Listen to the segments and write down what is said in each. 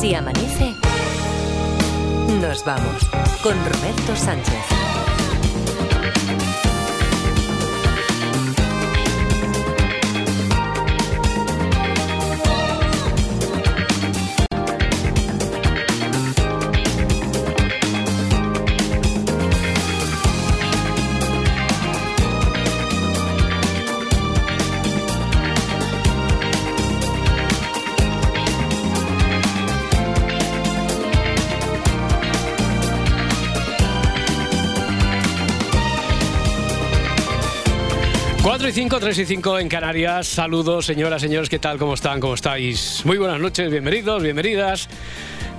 Si amanece, nos vamos con Roberto Sánchez. Y 5, 3 y 5 en Canarias. Saludos, señoras, señores, ¿qué tal? ¿Cómo están? ¿Cómo estáis? Muy buenas noches, bienvenidos, bienvenidas.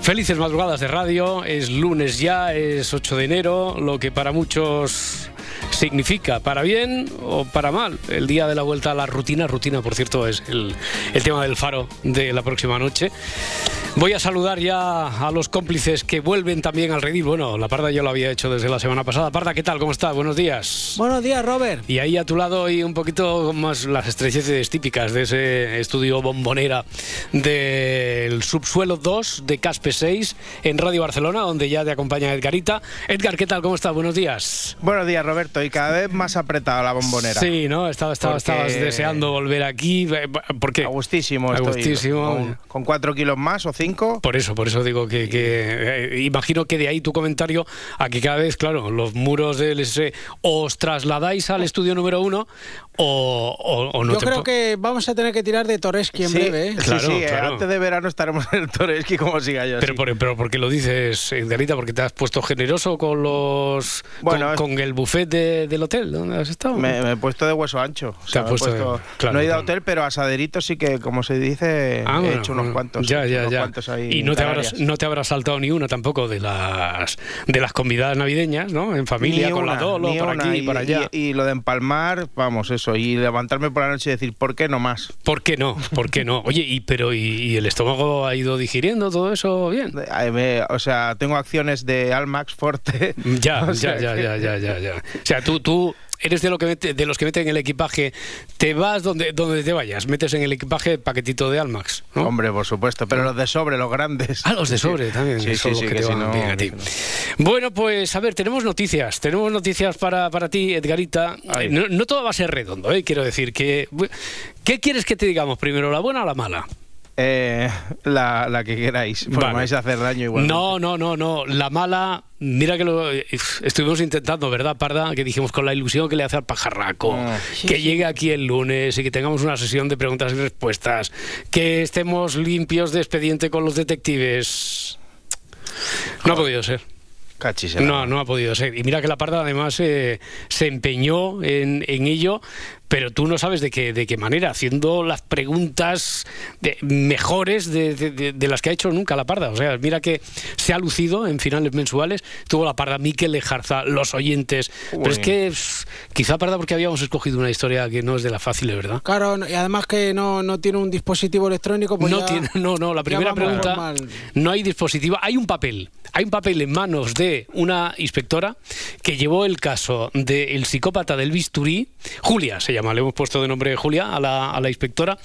Felices madrugadas de radio. Es lunes ya, es 8 de enero, lo que para muchos significa para bien o para mal el día de la vuelta a la rutina. Rutina, por cierto, es el, el tema del faro de la próxima noche. Voy a saludar ya a los cómplices que vuelven también al redil. Bueno, la Parda yo lo había hecho desde la semana pasada. Parda, ¿qué tal? ¿Cómo estás? Buenos días. Buenos días, Robert. Y ahí a tu lado y un poquito más las estrecheces típicas de ese estudio bombonera del subsuelo 2 de Caspe 6 en Radio Barcelona, donde ya te acompaña Edgarita. Edgar, ¿qué tal? ¿Cómo estás? Buenos días. Buenos días, Roberto. Y cada vez más apretada la bombonera. Sí, ¿no? Estaba, estaba, Estabas deseando volver aquí. ¿Por qué? Agustísimo. Agustísimo. con, cuatro kilos más o por eso, por eso digo que, eh, imagino que de ahí tu comentario a que cada vez, claro, los muros del S os trasladáis al estudio número uno o, no. Yo creo que vamos a tener que tirar de Toreski en breve. ¿eh? Claro, sí, sí antes de verano estaremos en el Toreski como siga yo. Pero, por, pero ¿por qué lo dices, Delita? ¿Porque te has puesto generoso con los bueno, con, el buffet del hotel donde has estado? Me, he puesto de hueso ancho. no he ido a hotel, pero asaderito sí que, como se dice, ah, he hecho unos cuantos. Ya, ya, ya y no te, habrás, no te habrás saltado ni una tampoco de las de las convidadas navideñas, ¿no? En familia, con la Dolo, por aquí y por allá. Y, lo de empalmar, vamos, eso, y levantarme por la noche y decir, ¿por qué no más? ¿Por qué no? ¿Por qué no? Oye, y pero y, el estómago ha ido digiriendo todo eso bien? o sea, tengo acciones de Almax Forte. Ya, ya, ya, ya, ya, ya, ya. O sea, tú, tú eres de, lo que de los que meten en el equipaje, te vas donde, donde te vayas, metes en el equipaje paquetito de Almax. Hombre, por supuesto, pero los de sobre, los grandes. Ah, los de sobre también. Sí, sí, sí, que, a ti. Bueno, pues a ver, tenemos noticias. Tenemos noticias para, para ti, Edgarita. No, todo va a ser redondo, ¿eh? quiero decir que. ¿Qué quieres que te digamos primero, la buena o la mala? Eh, la, la, que queráis, porque vais a hacer daño igual. No, no, no, no. La mala, mira que lo estuvimos intentando, ¿verdad, Parda? Que dijimos con la ilusión que le hace al pajarraco, ah. que llegue aquí el lunes y que tengamos una sesión de preguntas y respuestas, que estemos limpios de expediente con los detectives. No ha podido ser. No, no ha podido ser. Y mira que la Parda además eh, se empeñó en, en, ello, pero tú no sabes de qué, de qué manera, haciendo las preguntas mejores de, las que ha hecho nunca la Parda. O sea, mira que se ha lucido en finales mensuales, tuvo la Parda Miquel Lejarza, los oyentes. Pero es que quizá Parda porque habíamos escogido una historia que no es de la fácil, ¿verdad? Claro, y además que no, tiene un dispositivo electrónico. Pues no, tiene, no, no, la primera pregunta, no hay dispositivo, hay un papel. Hay un papel en manos de una inspectora que llevó el caso del psicópata del bisturí, Julia se llama le hemos puesto de nombre Julia a la, a la inspectora,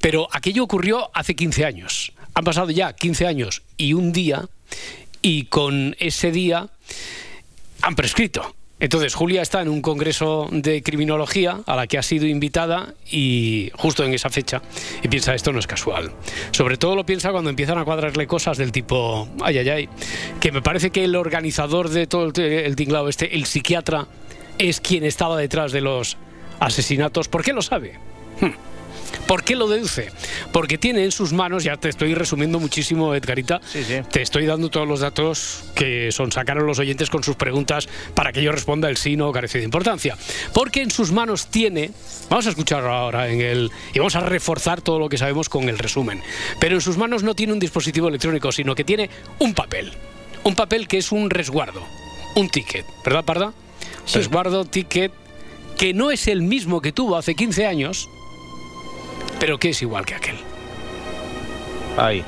pero aquello ocurrió hace 15 años. Han pasado ya 15 años y un día, y con ese día han prescrito. Entonces, Julia está en un congreso de criminología a la que ha sido invitada y justo en esa fecha y piensa esto no es casual. Sobre todo lo piensa cuando empiezan a cuadrarle cosas del tipo, ay, ay, ay, que me parece que el organizador de todo el tinglado este, el psiquiatra, es quien estaba detrás de los asesinatos. ¿Por qué lo sabe? Hmm. ¿Por qué lo deduce? Porque tiene en sus manos, ya te estoy resumiendo muchísimo, Edgarita, te estoy dando todos los datos que son sacaron los oyentes con sus preguntas para que yo responda el sí no carece de importancia. Porque en sus manos tiene, vamos a escucharlo ahora en el, y vamos a reforzar todo lo que sabemos con el resumen, pero en sus manos no tiene un dispositivo electrónico, sino que tiene un papel, un papel que es un resguardo, un ticket, ¿verdad, Parda? Resguardo, ticket, que no es el mismo que tuvo hace 15 años, pero que es igual que aquel. Ahí.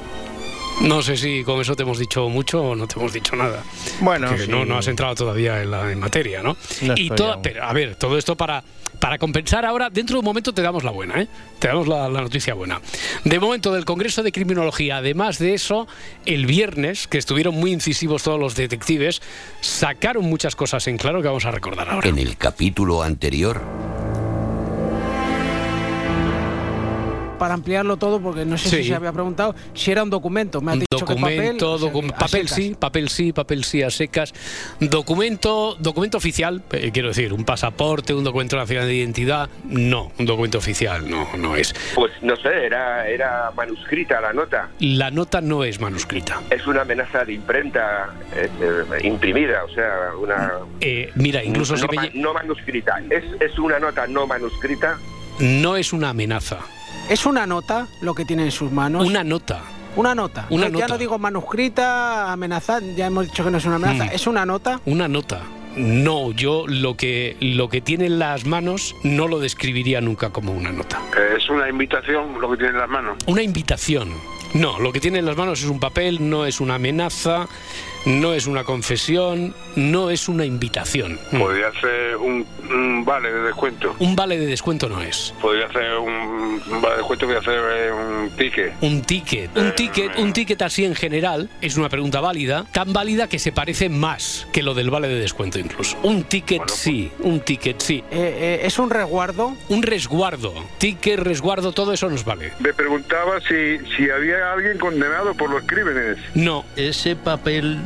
No sé si con eso te hemos dicho mucho o no te hemos dicho nada. Bueno, no, no has entrado todavía en la materia, ¿no? y pero, a ver, todo esto para para compensar ahora, dentro de un momento te damos la buena, ¿eh? Te damos la, noticia buena. De momento, del Congreso de Criminología, además de eso, el viernes, que estuvieron muy incisivos todos los detectives, sacaron muchas cosas en claro que vamos a recordar ahora. En el capítulo anterior para ampliarlo todo, porque no sé si se había preguntado si era un documento. Me ha dicho documento, que papel, papel sí, papel sí, papel sí, a secas. Documento, documento oficial, eh, quiero decir, un pasaporte, un documento nacional de identidad, no, un documento oficial, no, no es. Pues no sé, era, era manuscrita la nota. La nota no es manuscrita. Es una amenaza de imprenta eh, imprimida, o sea, una... Eh, mira, incluso no, si no manuscrita, es, es una nota no manuscrita. No es una amenaza. ¿Es una nota lo que tiene en sus manos? Una nota. Una nota. Una ya no digo manuscrita, amenazada, ya hemos dicho que no es una amenaza. Mm. ¿Es una nota? Una nota. No, yo lo que, lo que tiene en las manos no lo describiría nunca como una nota. Es una invitación lo que tiene en las manos. Una invitación. No, lo que tiene en las manos es un papel, no es una amenaza, no es una confesión, no es una invitación. Mm. Podría ser un, vale de descuento. Un vale de descuento no es. Podría ser un, vale de descuento, podría ser eh, un ticket. Un ticket. Un eh, ticket, un ticket así en general es una pregunta válida, tan válida que se parece más que lo del vale de descuento incluso. Un ticket pues sí, un ticket sí. Eh, ¿Es un resguardo? Un resguardo. Ticket, resguardo, todo eso nos vale. Me preguntaba si, si había alguien condenado por los crímenes. No. Ese papel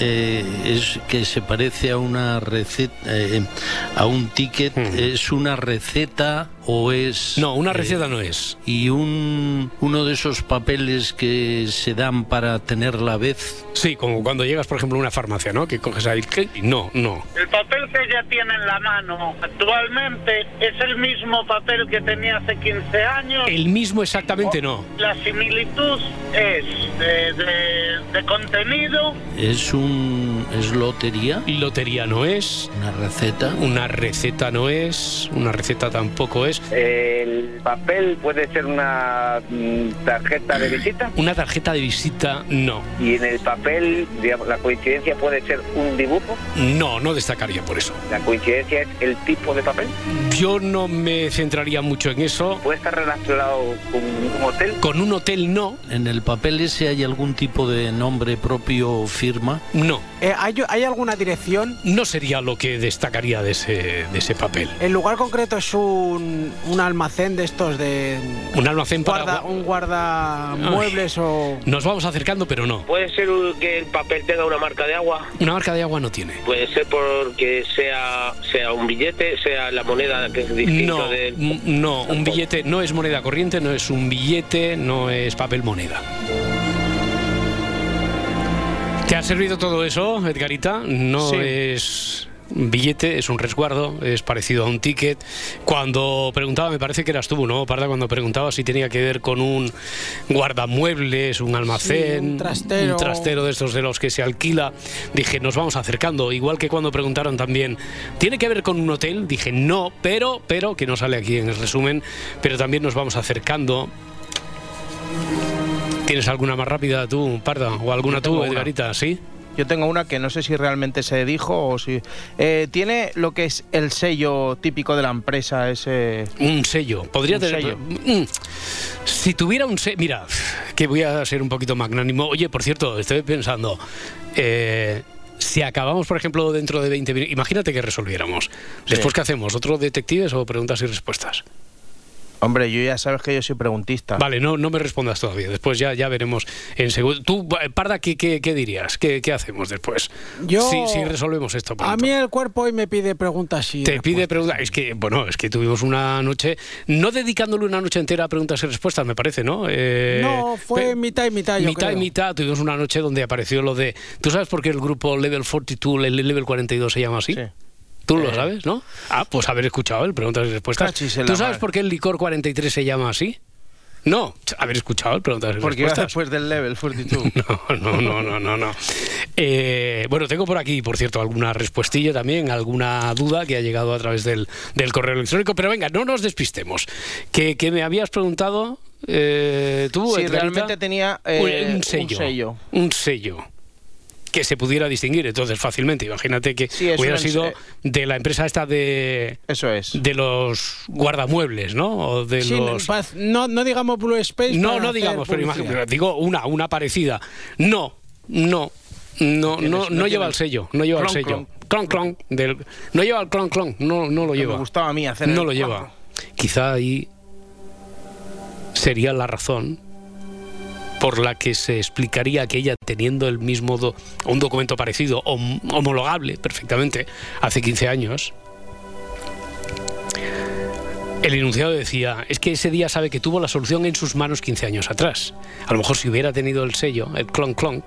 eh, es que se parece a una receta, eh, a un ticket, es una receta o es... No, una receta no es. Y un, uno de esos papeles que se dan para tener la vez. Sí, como cuando llegas, por ejemplo, a una farmacia, ¿no? Que coges ahí... No, no. El papel que ella tiene en la mano actualmente es el mismo papel que tenía hace 15 años. El mismo exactamente no. La similitud es de, de contenido. Es un... es lotería. Lotería no es. Una receta. Una receta no es. Una receta tampoco es. ¿El papel puede ser una mm, tarjeta de visita? Una tarjeta de visita, no. ¿Y en el papel, digamos, la coincidencia puede ser un dibujo? No, no destacaría por eso. ¿La coincidencia es el tipo de papel? Yo no me centraría mucho en eso. ¿Puede estar relacionado con un hotel? Con un hotel no. ¿En el papel ese hay algún tipo de nombre propio o firma? No. Eh, ¿hay, alguna dirección? No sería lo que destacaría de ese, de ese papel. ¿El lugar concreto es un, un almacén de estos de... Un almacén para... Un guardamuebles o... Nos vamos acercando, pero no. ¿Puede ser que el papel tenga una marca de agua? Una marca de agua no tiene. Puede ser porque sea, sea un billete, sea la moneda que es distinto no, de... No, un billete no es moneda corriente, no es un billete, no es papel moneda. ¿Te ha servido todo eso, Edgarita? No es un billete, es un resguardo, es parecido a un ticket. Cuando preguntaba, me parece que eras tú, ¿no, Parda? Cuando preguntaba si tenía que ver con un guardamuebles, un almacén, un, trastero. un trastero de estos de los que se alquila, dije, nos vamos acercando. Igual que cuando preguntaron también, ¿tiene que ver con un hotel? Dije, no, pero, pero, que no sale aquí en el resumen, pero también nos vamos acercando. ¿Tienes alguna más rápida tú, Parda? ¿O alguna tú, Edgarita? ¿Sí? Yo tengo una que no sé si realmente se dijo o si... Eh, tiene lo que es el sello típico de la empresa, ese... Un sello. Podría tener... Mm, si tuviera un sello... Mira, que voy a ser un poquito magnánimo. Oye, por cierto, estoy pensando... Eh, si acabamos, por ejemplo, dentro de 20 minutos... Imagínate que resolviéramos. Después, ¿qué hacemos? ¿Otro detectives o preguntas y respuestas? Hombre, yo ya sabes que yo soy preguntista. Vale, no, no me respondas todavía. Después ya, ya veremos en segundo. Tú, Parda, ¿qué, qué, dirías? ¿Qué, hacemos después? Yo, si, resolvemos esto. A mí el cuerpo hoy me pide preguntas y Te pide preguntas. Es que, bueno, es que tuvimos una noche, no dedicándole una noche entera a preguntas y respuestas, me parece, ¿no? Eh, no, fue mitad y mitad. Yo mitad y mitad. Tuvimos una noche donde apareció lo de. ¿Tú sabes por qué el grupo Level 42, el Level 42 se llama así? Sí. Tú lo sabes, ¿no? Ah, pues haber escuchado el preguntas y respuestas. ¿Tú sabes por qué el licor 43 se llama así? No, haber escuchado el preguntas y Porque respuestas. después del level 42. No, no, no, no, no. Eh, bueno, tengo por aquí, por cierto, alguna respuestilla también, alguna duda que ha llegado a través del, del correo electrónico. Pero venga, no nos despistemos. Que, que me habías preguntado eh, tú, sí, realmente tenía eh, un, sello, un sello. Que se pudiera distinguir entonces fácilmente. Imagínate que hubiera sido de la empresa esta de eso es de los guardamuebles, ¿no? O de los no, no digamos Blue Space. No, no digamos, pero, imagínate, digo una una parecida. No, no, no, no, no, lleva el sello, no lleva el sello. Clon, clon, del, no lleva el clon, clon, no, no lo lleva. Me gustaba a mí hacer. No lo lleva. Quizá ahí sería la razón por la que se explicaría que ella, teniendo el mismo un documento parecido, homologable perfectamente, hace 15 años, el enunciado decía, es que ese día sabe que tuvo la solución en sus manos 15 años atrás. A lo mejor si hubiera tenido el sello, el clonk clonk,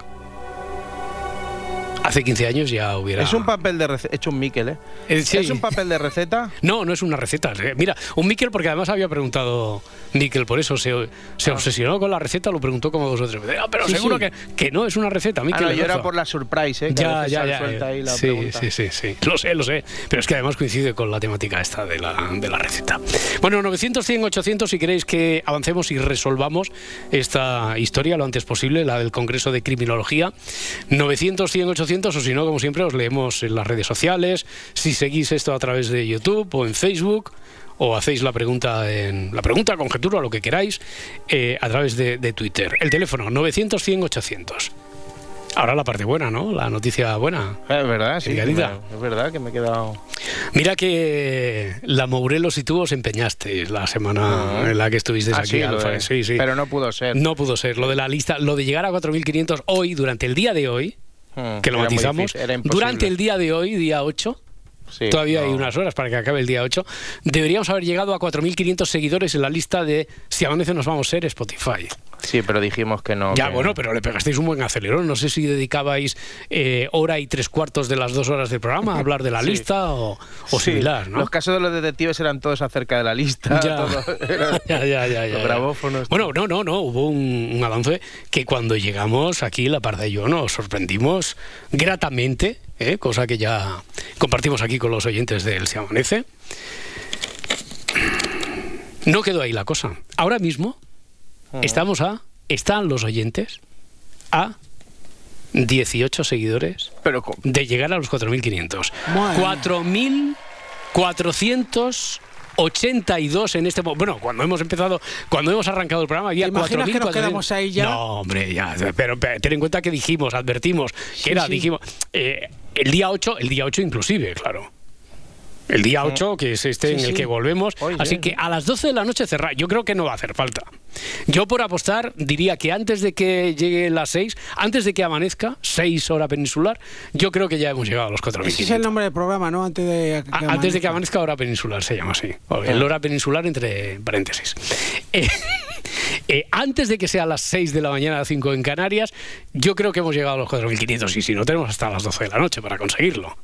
Hace 15 años ya hubiera. Es un papel de receta. Hecho un Miquel, ¿eh? eh ¿Es un papel de receta? No, no es una receta. Eh, mira, un Miquel, porque además había preguntado Miquel, por eso se, se ah. obsesionó con la receta, lo preguntó como dos o tres veces. Ah, pero seguro Que, que no es una receta, Miquel. Ah, yo era por la surprise, ¿eh? ya, ya, ya. ahí la sí, sí, sí, sí. Lo sé, lo sé. Pero es que además coincide con la temática esta de la, de la receta. Bueno, 900, 100, 800, si queréis que avancemos y resolvamos esta historia lo antes posible, la del Congreso de Criminología. 900, 100, 800, o si no, como siempre, os leemos en las redes sociales. Si seguís esto a través de YouTube o en Facebook o hacéis la pregunta en la pregunta, conjetura, lo que queráis, eh, a través de, Twitter. El teléfono 900 100 800. Ahora la parte buena, ¿no? La noticia buena. Es verdad, sí. es verdad que me he quedado. Mira que la Mourelos y tú os empeñasteis la semana en la que estuvisteis ah, aquí, Alfa. Sí, sí. Pero no pudo ser. No pudo ser. Lo de la lista, lo de llegar a 4.500 hoy, durante el día de hoy, Hmm, que lo matizamos. Durante el día de hoy, día 8, Todavía hay unas horas para que acabe el día 8. Deberíamos haber llegado a 4.500 seguidores en la lista de Si amanece nos vamos a ser Spotify. Sí, pero dijimos que no. Ya, bueno, pero le pegasteis un buen acelerón. No sé si dedicabais eh, hora y tres cuartos de las dos horas del programa a hablar de la lista o, similar, ¿no? Los casos de los detectives eran todos acerca de la lista. Ya, ya, ya, ya, grabófonos. Bueno, no, no, no. Hubo un, avance que cuando llegamos aquí, la parte de yo, nos sorprendimos gratamente, ¿eh? cosa que ya compartimos aquí con los oyentes del Se Amanece. No quedó ahí la cosa. Ahora mismo Estamos a, están los oyentes a 18 seguidores Pero, de llegar a los 4.500. 4.482 en este momento. Bueno, cuando hemos empezado, cuando hemos arrancado el programa había 4.000. quedamos ahí ya? No, hombre, ya. Pero, ten en cuenta que dijimos, advertimos, que era, dijimos, eh, el día 8, el día 8 inclusive, claro. El día 8, que es este en el que volvemos. Así que a las 12 de la noche cerrar. Yo creo que no va a hacer falta. Yo por apostar diría que antes de que llegue las 6, antes de que amanezca, 6 hora peninsular, yo creo que ya hemos llegado a los 4.000. Ese es el nombre del programa, ¿no? Antes de que, amanezca. Antes de que amanezca hora peninsular se llama así. El hora peninsular entre paréntesis. Eh, eh, antes de que sea las 6 de la mañana, a las 5 en Canarias, yo creo que hemos llegado a los 4.500 y si no tenemos hasta las 12 de la noche para conseguirlo.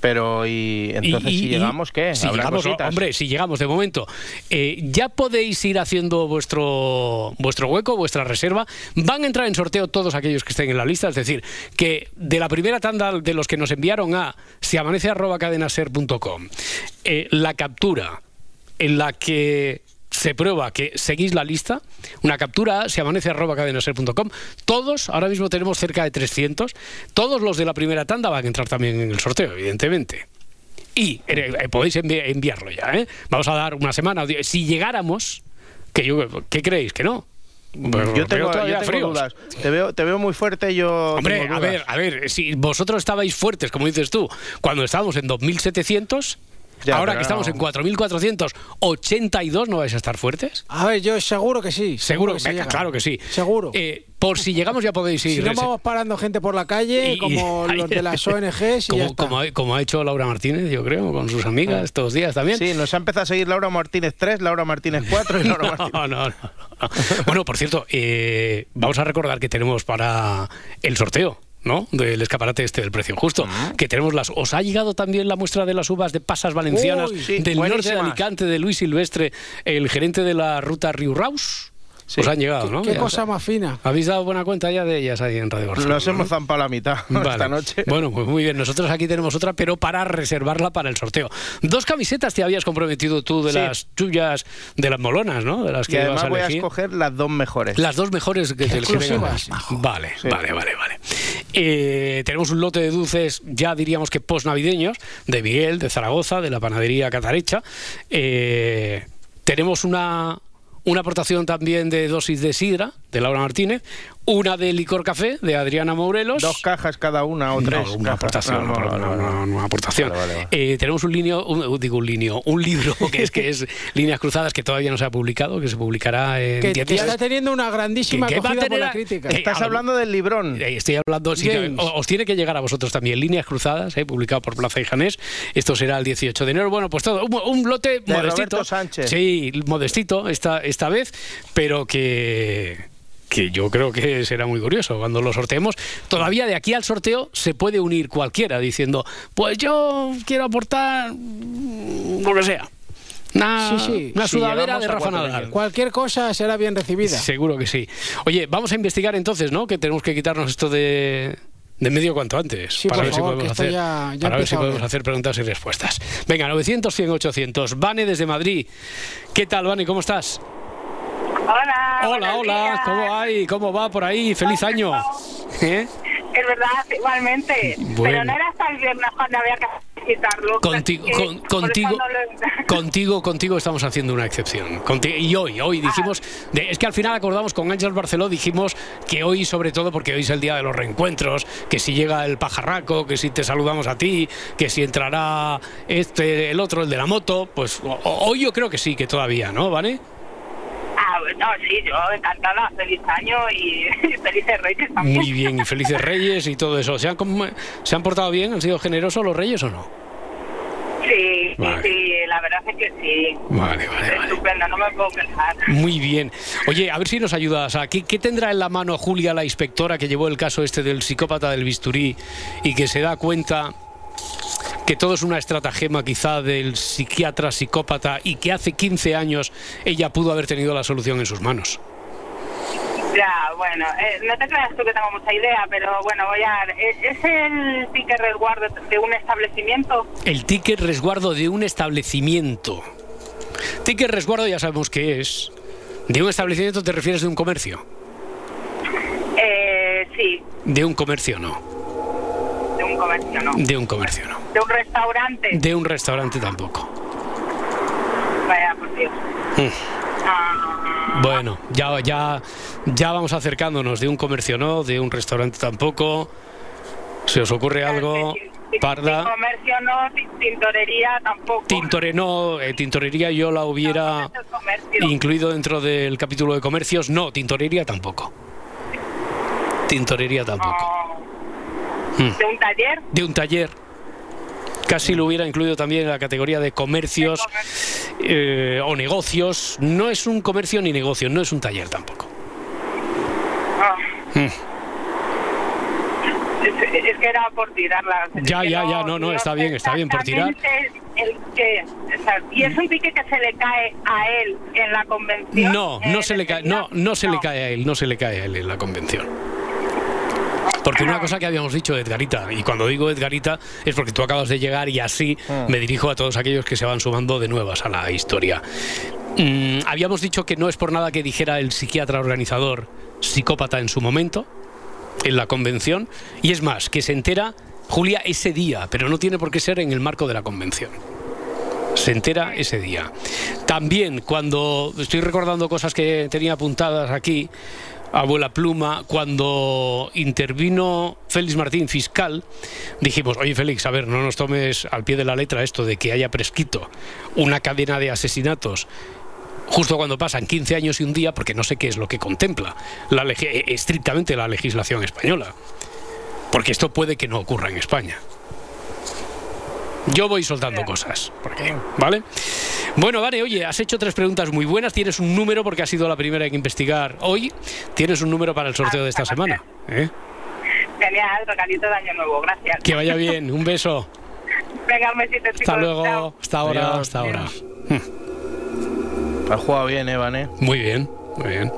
Pero y entonces si llegamos qué? Si llegamos, hombre, si llegamos de momento, eh, ya podéis ir haciendo vuestro vuestro hueco, vuestra reserva. Van a entrar en sorteo todos aquellos que estén en la lista, es decir, que de la primera tanda de los que nos enviaron a siamanece@cadenaser.com, eh, la captura en la que se prueba que seguís la lista, una captura se amanece arroba cadenaser.com. Todos, ahora mismo tenemos cerca de 300, todos los de la primera tanda van a entrar también en el sorteo, evidentemente. Y eh, eh, podéis enviarlo ya, ¿eh? Vamos a dar una semana. Si llegáramos, que yo, ¿qué creéis? ¿Que no? yo tengo, yo tengo dudas. Te veo, te veo muy fuerte, yo. Hombre, a ver, a ver, si vosotros estabais fuertes, como dices tú, cuando estábamos en 2700, Ahora que estamos en 4.482, ¿no vais a estar fuertes? A ver, yo seguro que sí. Seguro, que, claro que sí. Seguro. Eh, por si llegamos ya podéis ir. Si no vamos parando gente por la calle, como los de las ONGs y como, como, ha, como, ha hecho Laura Martínez, yo creo, con sus amigas ah. estos días también. Sí, nos ha empezado a seguir Laura Martínez 3, Laura Martínez 4 y Laura Martínez... No, no, no. bueno, por cierto, eh, vamos a recordar que tenemos para el sorteo ¿no? Del escaparate este del precio justo. Que tenemos las. ¿Os ha llegado también la muestra de las uvas de pasas valencianas del norte de Alicante de Luis Silvestre, el gerente de la ruta Riu Raus? Os han llegado, ¿no? Qué cosa más fina. ¿Habéis dado buena cuenta ya de ellas ahí en Radio Barcelona? Nos hemos zampado la mitad esta noche. Bueno, pues muy bien. Nosotros aquí tenemos otra, pero para reservarla para el sorteo. Dos camisetas te habías comprometido tú de las tuyas, de las molonas, ¿no? De las que y además a voy a escoger las dos mejores. Las dos mejores que, te que Vale, vale, vale, vale. Eh, tenemos un lote de dulces, ya diríamos que post-navideños, de Miguel, de Zaragoza, de la panadería Catarecha. Eh, tenemos una, una aportación también de dosis de sidra de Laura Martínez, una de licor café de Adriana Morelos. Dos cajas cada una o tres. No, una aportación. una aportación. tenemos un linio, un, digo un linio, un libro que es que es Líneas Cruzadas que todavía no se ha publicado, que se publicará en que está teniendo una grandísima que, acogida por la crítica. Estás hablando del librón. Eh, estoy hablando, sí, os tiene que llegar a vosotros también. Líneas Cruzadas, eh, publicado por Plaza y Janés. Esto será el 18 de enero. Bueno, pues todo, un, lote modestito. Sánchez. Sí, modestito esta, esta vez, pero que que yo creo que será muy curioso cuando lo sorteemos. Todavía de aquí al sorteo se puede unir cualquiera diciendo, pues yo quiero aportar lo que sea. Una, sudadera de Rafa Nadal. Cualquier cosa será bien recibida. Seguro que sí. Oye, vamos a investigar entonces, ¿no? Que tenemos que quitarnos esto de, de medio cuanto antes. para ver si podemos, hacer, para ver si podemos hacer preguntas y respuestas. Venga, 900, 100, 800. Vane desde Madrid. ¿Qué tal, Vane? ¿Cómo estás? Hola. Hola, hola. ¿Cómo hay? ¿Cómo va por ahí? Feliz año. ¿Eh? Es verdad, igualmente. Pero no era hasta el viernes cuando había que visitarlo. Contigo, contigo, contigo, contigo estamos haciendo una excepción. y hoy, hoy dijimos, es que al final acordamos con Ángel Barceló, dijimos que hoy, sobre todo porque hoy es el día de los reencuentros, que si llega el pajarraco, que si te saludamos a ti, que si entrará este, el otro, el de la moto, pues hoy yo creo que sí, que todavía, ¿no? ¿Vale? No, sí, yo encantada, feliz año y, felices reyes también. Muy bien, y felices reyes y todo eso. ¿Se han, ¿Se han portado bien? ¿Han sido generosos los reyes o no? Sí, sí, la verdad es que sí. Vale, vale, vale. Estupendo, no me puedo quejar. Muy bien. Oye, a ver si nos ayudas. ¿Qué, ¿Qué tendrá en la mano Julia, la inspectora que llevó el caso este del psicópata del bisturí y que se da cuenta que todo es una estratagema quizá del psiquiatra psicópata y que hace 15 años ella pudo haber tenido la solución en sus manos. Ya, bueno, eh, no te creas tú que tengo mucha idea, pero bueno, voy a... ¿Es el ticket resguardo de un establecimiento? El ticket resguardo de un establecimiento. Ticket resguardo ya sabemos qué es. ¿De un establecimiento te refieres de un comercio? Eh, sí. De un comercio no. De un comercio no. De un comercio no. ¿De un restaurante? De un restaurante tampoco. Vaya, por Dios. Mm. Ah. Bueno, ya, ya, ya vamos acercándonos. De un comercio no, de un restaurante tampoco. ¿Se os ocurre algo? Parda. De comercio no, tintorería tampoco. Tintore, no, eh, tintorería yo la hubiera incluido dentro del capítulo de comercios. No, tintorería tampoco. Tintorería tampoco. Mm. ¿De un taller? De un taller. Casi lo hubiera incluido también en la categoría de comercios eh, o negocios. No es un comercio ni negocio, no es un taller tampoco. Ah. Mm. Es, que era por tirarla. Ya, ya, ya, no, no, está bien, está bien por tirar. El que, y es un pique que se le cae a él en la convención. No, no se le cae, no, no se le cae a él, no se le cae a él en la convención. Porque una cosa que habíamos dicho de Edgarita, y cuando digo Edgarita es porque tú acabas de llegar y así ah. me dirijo a todos aquellos que se van sumando de nuevas a la historia. Mm, habíamos dicho que no es por nada que dijera el psiquiatra organizador psicópata en su momento, en la convención, y es más, que se entera Julia ese día, pero no tiene por qué ser en el marco de la convención se entera ese día. También cuando estoy recordando cosas que tenía apuntadas aquí, abuela pluma, cuando intervino Félix Martín, fiscal, dijimos, oye Félix, a ver, no nos tomes al pie de la letra esto de que haya prescrito una cadena de asesinatos justo cuando pasan 15 años y un día, porque no sé qué es lo que contempla la estrictamente la legislación española. Porque esto puede que no ocurra en España. Yo voy soltando cosas. ¿Vale? Bueno, vale, oye, has hecho tres preguntas muy buenas. Tienes un número porque ha sido la primera que investigar hoy. Tienes un número para el sorteo de esta semana. ¿eh? Genial, regalito de Año Nuevo. Gracias. Que vaya bien. Un beso. Venga, un besito, Hasta luego. Hasta ahora. Hasta ahora. Has jugado bien, Evan, ¿eh? Muy bien, muy bien.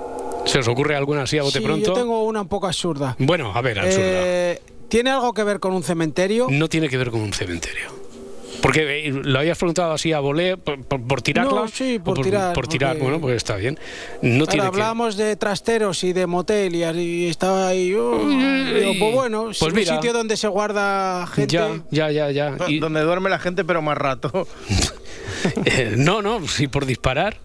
¿Se os ocurre alguna así a bote sí, pronto? Yo tengo una un poco absurda. Bueno, a ver, absurda. Eh, ¿Tiene algo que ver con un cementerio? No tiene que ver con un cementerio. Porque eh, lo habías preguntado así a volé por, por, por tirarla. No, sí, por, por tirar. Por tirar, porque- bueno, pues está bien. No Ahora tiene hablábamos de trasteros y de motel y, y estaba ahí. oh, digo, pues bueno, si Pues un mira. sitio donde se guarda que. gente. Ya, ya, ya, ya. Y- Donde duerme la gente, pero más rato. Eh, no, no, sí por disparar.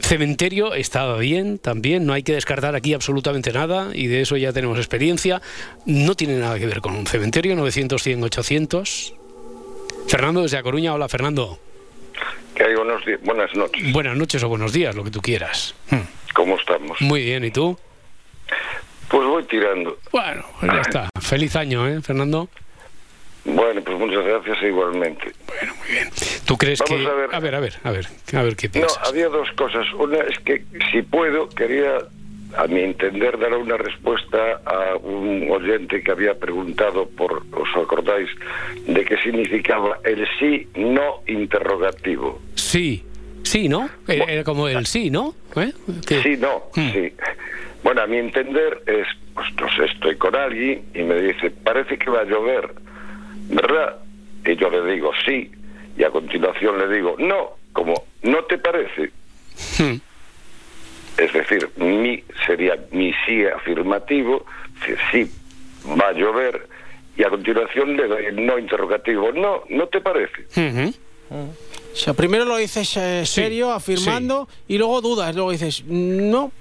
Cementerio estaba bien también, no hay que descartar aquí absolutamente nada y de eso ya tenemos experiencia. No tiene nada que ver con un cementerio, 900, 100, 800. Fernando desde A Coruña, hola Fernando. Que hay buenos buenas noches. Buenas noches o buenos días, lo que tú quieras. Hmm. ¿Cómo estamos? Muy bien, ¿y tú? Pues voy tirando. Bueno, pues ya está. Feliz año, ¿eh, Fernando? Bueno, pues muchas gracias igualmente. Bueno, muy bien. ¿Tú crees Vamos que...? a ver. a ver, a ver, a ver, a ver qué No, piensas. había dos cosas. Una es que, si puedo, quería, a mi entender, dar una respuesta a un oyente que había preguntado por, ¿os acordáis?, de qué significaba el sí no interrogativo. Sí, sí, ¿no? Era, era como el sí, ¿no? ¿Eh? Sí, no, Hmm. sí. Bueno, a mi entender es, pues no sé, estoy con alguien y me dice, parece que va a llover, ¿verdad? Y yo le digo, sí, y a continuación le digo, no, como, ¿no te parece? Hmm. Es decir, mi sería mi sí afirmativo, si sí va a llover, y a continuación le doy el no interrogativo, no, ¿no te parece? O sea, primero lo dices eh, Sí, serio, afirmando, y luego dudas. Luego dices, no.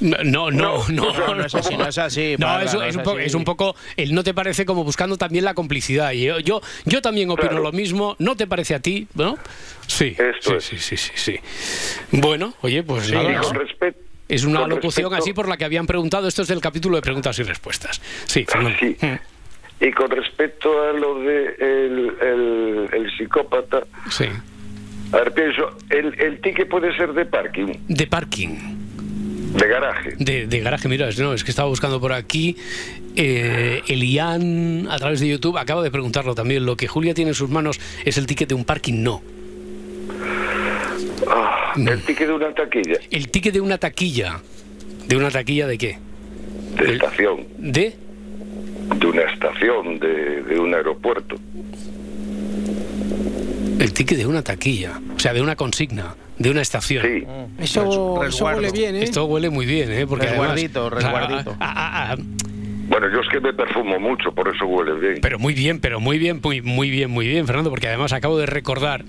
No, no, no, No, no, es así, no es así. No, es, un poco, es un poco, el no te parece como buscando también la complicidad. Y yo, yo, yo también opino Claro. lo mismo. ¿No te parece a ti? ¿No? Sí, Esto sí, sí, sí, sí, sí. Bueno, oye, pues Y nada, con respecto... es una con locución respecto- así por la que habían preguntado. Esto es del capítulo de preguntas y respuestas. Sí, Fernando. Sí. Mm, Y con respecto a lo de el, el, el psicópata, Sí. a ver, pienso, el, el ticket puede ser de parking, De parking. De garaje. De, de garaje, mira, es- no, es que estaba buscando por aquí. Eh, Elian, a través de YouTube, acaba de preguntarlo también. Lo que Julia tiene en sus manos es el ticket de un parking, no. Ah, el ticket de una taquilla, El ticket de una taquilla. ¿De una taquilla de qué? de El- estación, De. de una estación, de, de un aeropuerto. El ticket de una taquilla. O sea, de una consigna. De una estación. Sí, Eso, eso huele bien, ¿eh? Esto huele muy bien, ¿eh? Porque Resguardito, además, resguardito. a- a- a- bueno, yo es que me perfumo mucho, por eso huele bien. Pero muy bien, pero muy bien, muy, muy bien, muy bien, Fernando, porque además acabo de recordar.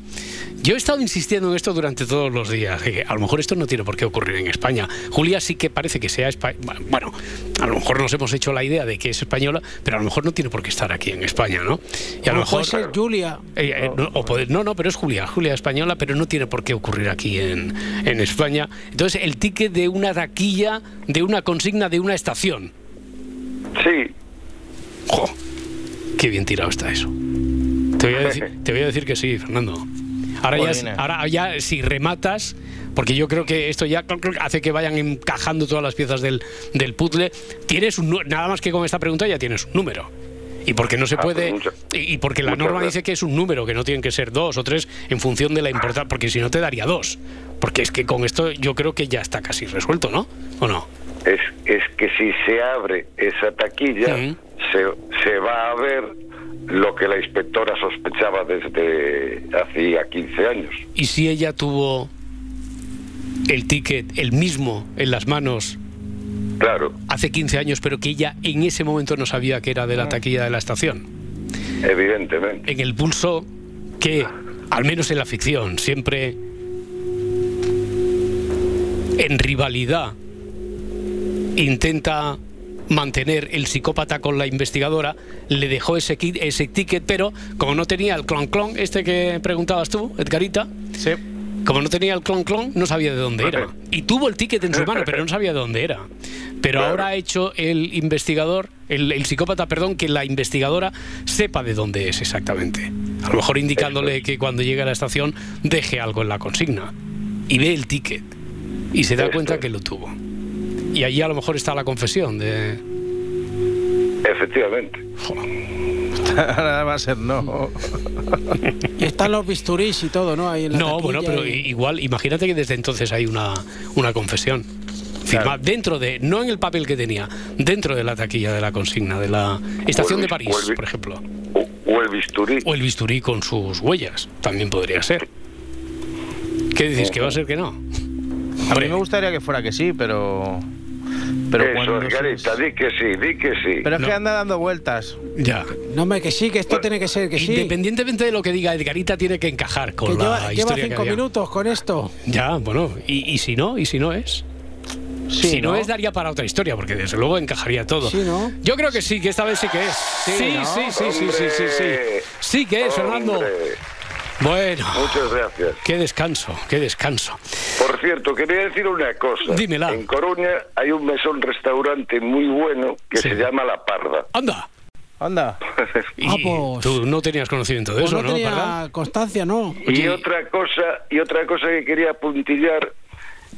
Yo he estado insistiendo en esto durante todos los días. que a lo mejor esto no tiene por qué ocurrir en España. Julia sí que parece que sea española. Bueno, a lo mejor nos hemos hecho la idea de que es española, pero a lo mejor no tiene por qué estar aquí en España, ¿no? Y a lo O mejor. puede ser Julia. Eh, eh, no, o puede- no, no, pero es Julia, Julia española, pero no tiene por qué ocurrir aquí en, en España. Entonces, el ticket de una taquilla, de una consigna, de una estación. Sí, ¡Jo! ¡Qué bien tirado está eso! Te voy a decir, te voy a decir que sí, Fernando. Ahora ya, Jolines. ahora ya si rematas, porque yo creo que esto ya hace que vayan encajando todas las piezas del, del puzzle, tienes un, nada más que con esta pregunta ya tienes un número. Y porque no se Ah, pues puede. muchas- y, y porque la norma gracias. dice que es un número, que no tienen que ser dos o tres en función de la importancia. Porque si no te daría dos. Porque es que con esto yo creo que ya está casi resuelto, ¿no? ¿O no? Es, es que si se abre esa taquilla, Sí. se, se va a ver lo que la inspectora sospechaba desde hacía 15 años. ¿Y si ella tuvo el ticket, el mismo, en las manos Claro, hace 15 años, pero que ella en ese momento no sabía que era de la taquilla de la estación? evidentemente. En el pulso que, al menos en la ficción, siempre en rivalidad intenta mantener el psicópata con la investigadora, le dejó ese, kit- ese ticket, pero como no tenía el clon clon, este que preguntabas tú, Edgarita, Sí. como no tenía el clon clon, no sabía de dónde era. Y tuvo el ticket en su mano, pero no sabía de dónde era. Pero Claro. ahora ha hecho el investigador, el, el psicópata, perdón, que la investigadora sepa de dónde es exactamente. A lo mejor indicándole que cuando llegue a la estación deje algo en la consigna. Y ve el ticket. Y se da cuenta que lo tuvo. Y allí a lo mejor está la confesión de... Efectivamente. Ahora va a ser no. Y están los bisturís y todo, ¿no? Ahí en la No, bueno, pero y- igual, imagínate que desde entonces hay una, una confesión. firmado dentro de, no en el papel que tenía, dentro de la taquilla de la consigna de la estación de París, por ejemplo. O, el bisturí. O el bisturí con sus huellas, también podría ser. ¿Qué dices? ¿Que va a ser que no? A mí me gustaría que fuera que sí, pero... Pero Eso, cuando di que sí, di que sí. Pero es que anda dando vueltas. Ya. No, hombre, que sí, que esto tiene que ser que sí. Independientemente de lo que diga Edgarita, tiene que encajar con que lleva, la lleva cinco minutos con esto. Ya, bueno, y, si no, y si no es. Si no, es, daría para otra historia, porque desde luego encajaría todo. Sí, ¿no? Yo creo que sí, que esta vez sí que es. Sí, sí, sí, sí, sí, sí, sí, sí, que es, Fernando. Bueno. Muchas gracias. Qué descanso, qué descanso. Por cierto, quería decir una cosa. Dímela. En Coruña hay un mesón restaurante muy bueno que se llama La Parda. Anda. Anda. y ah, pues. tú no tenías conocimiento de pues eso, ¿no? Tenía constancia, ¿no? Y otra cosa, y otra cosa que quería puntillar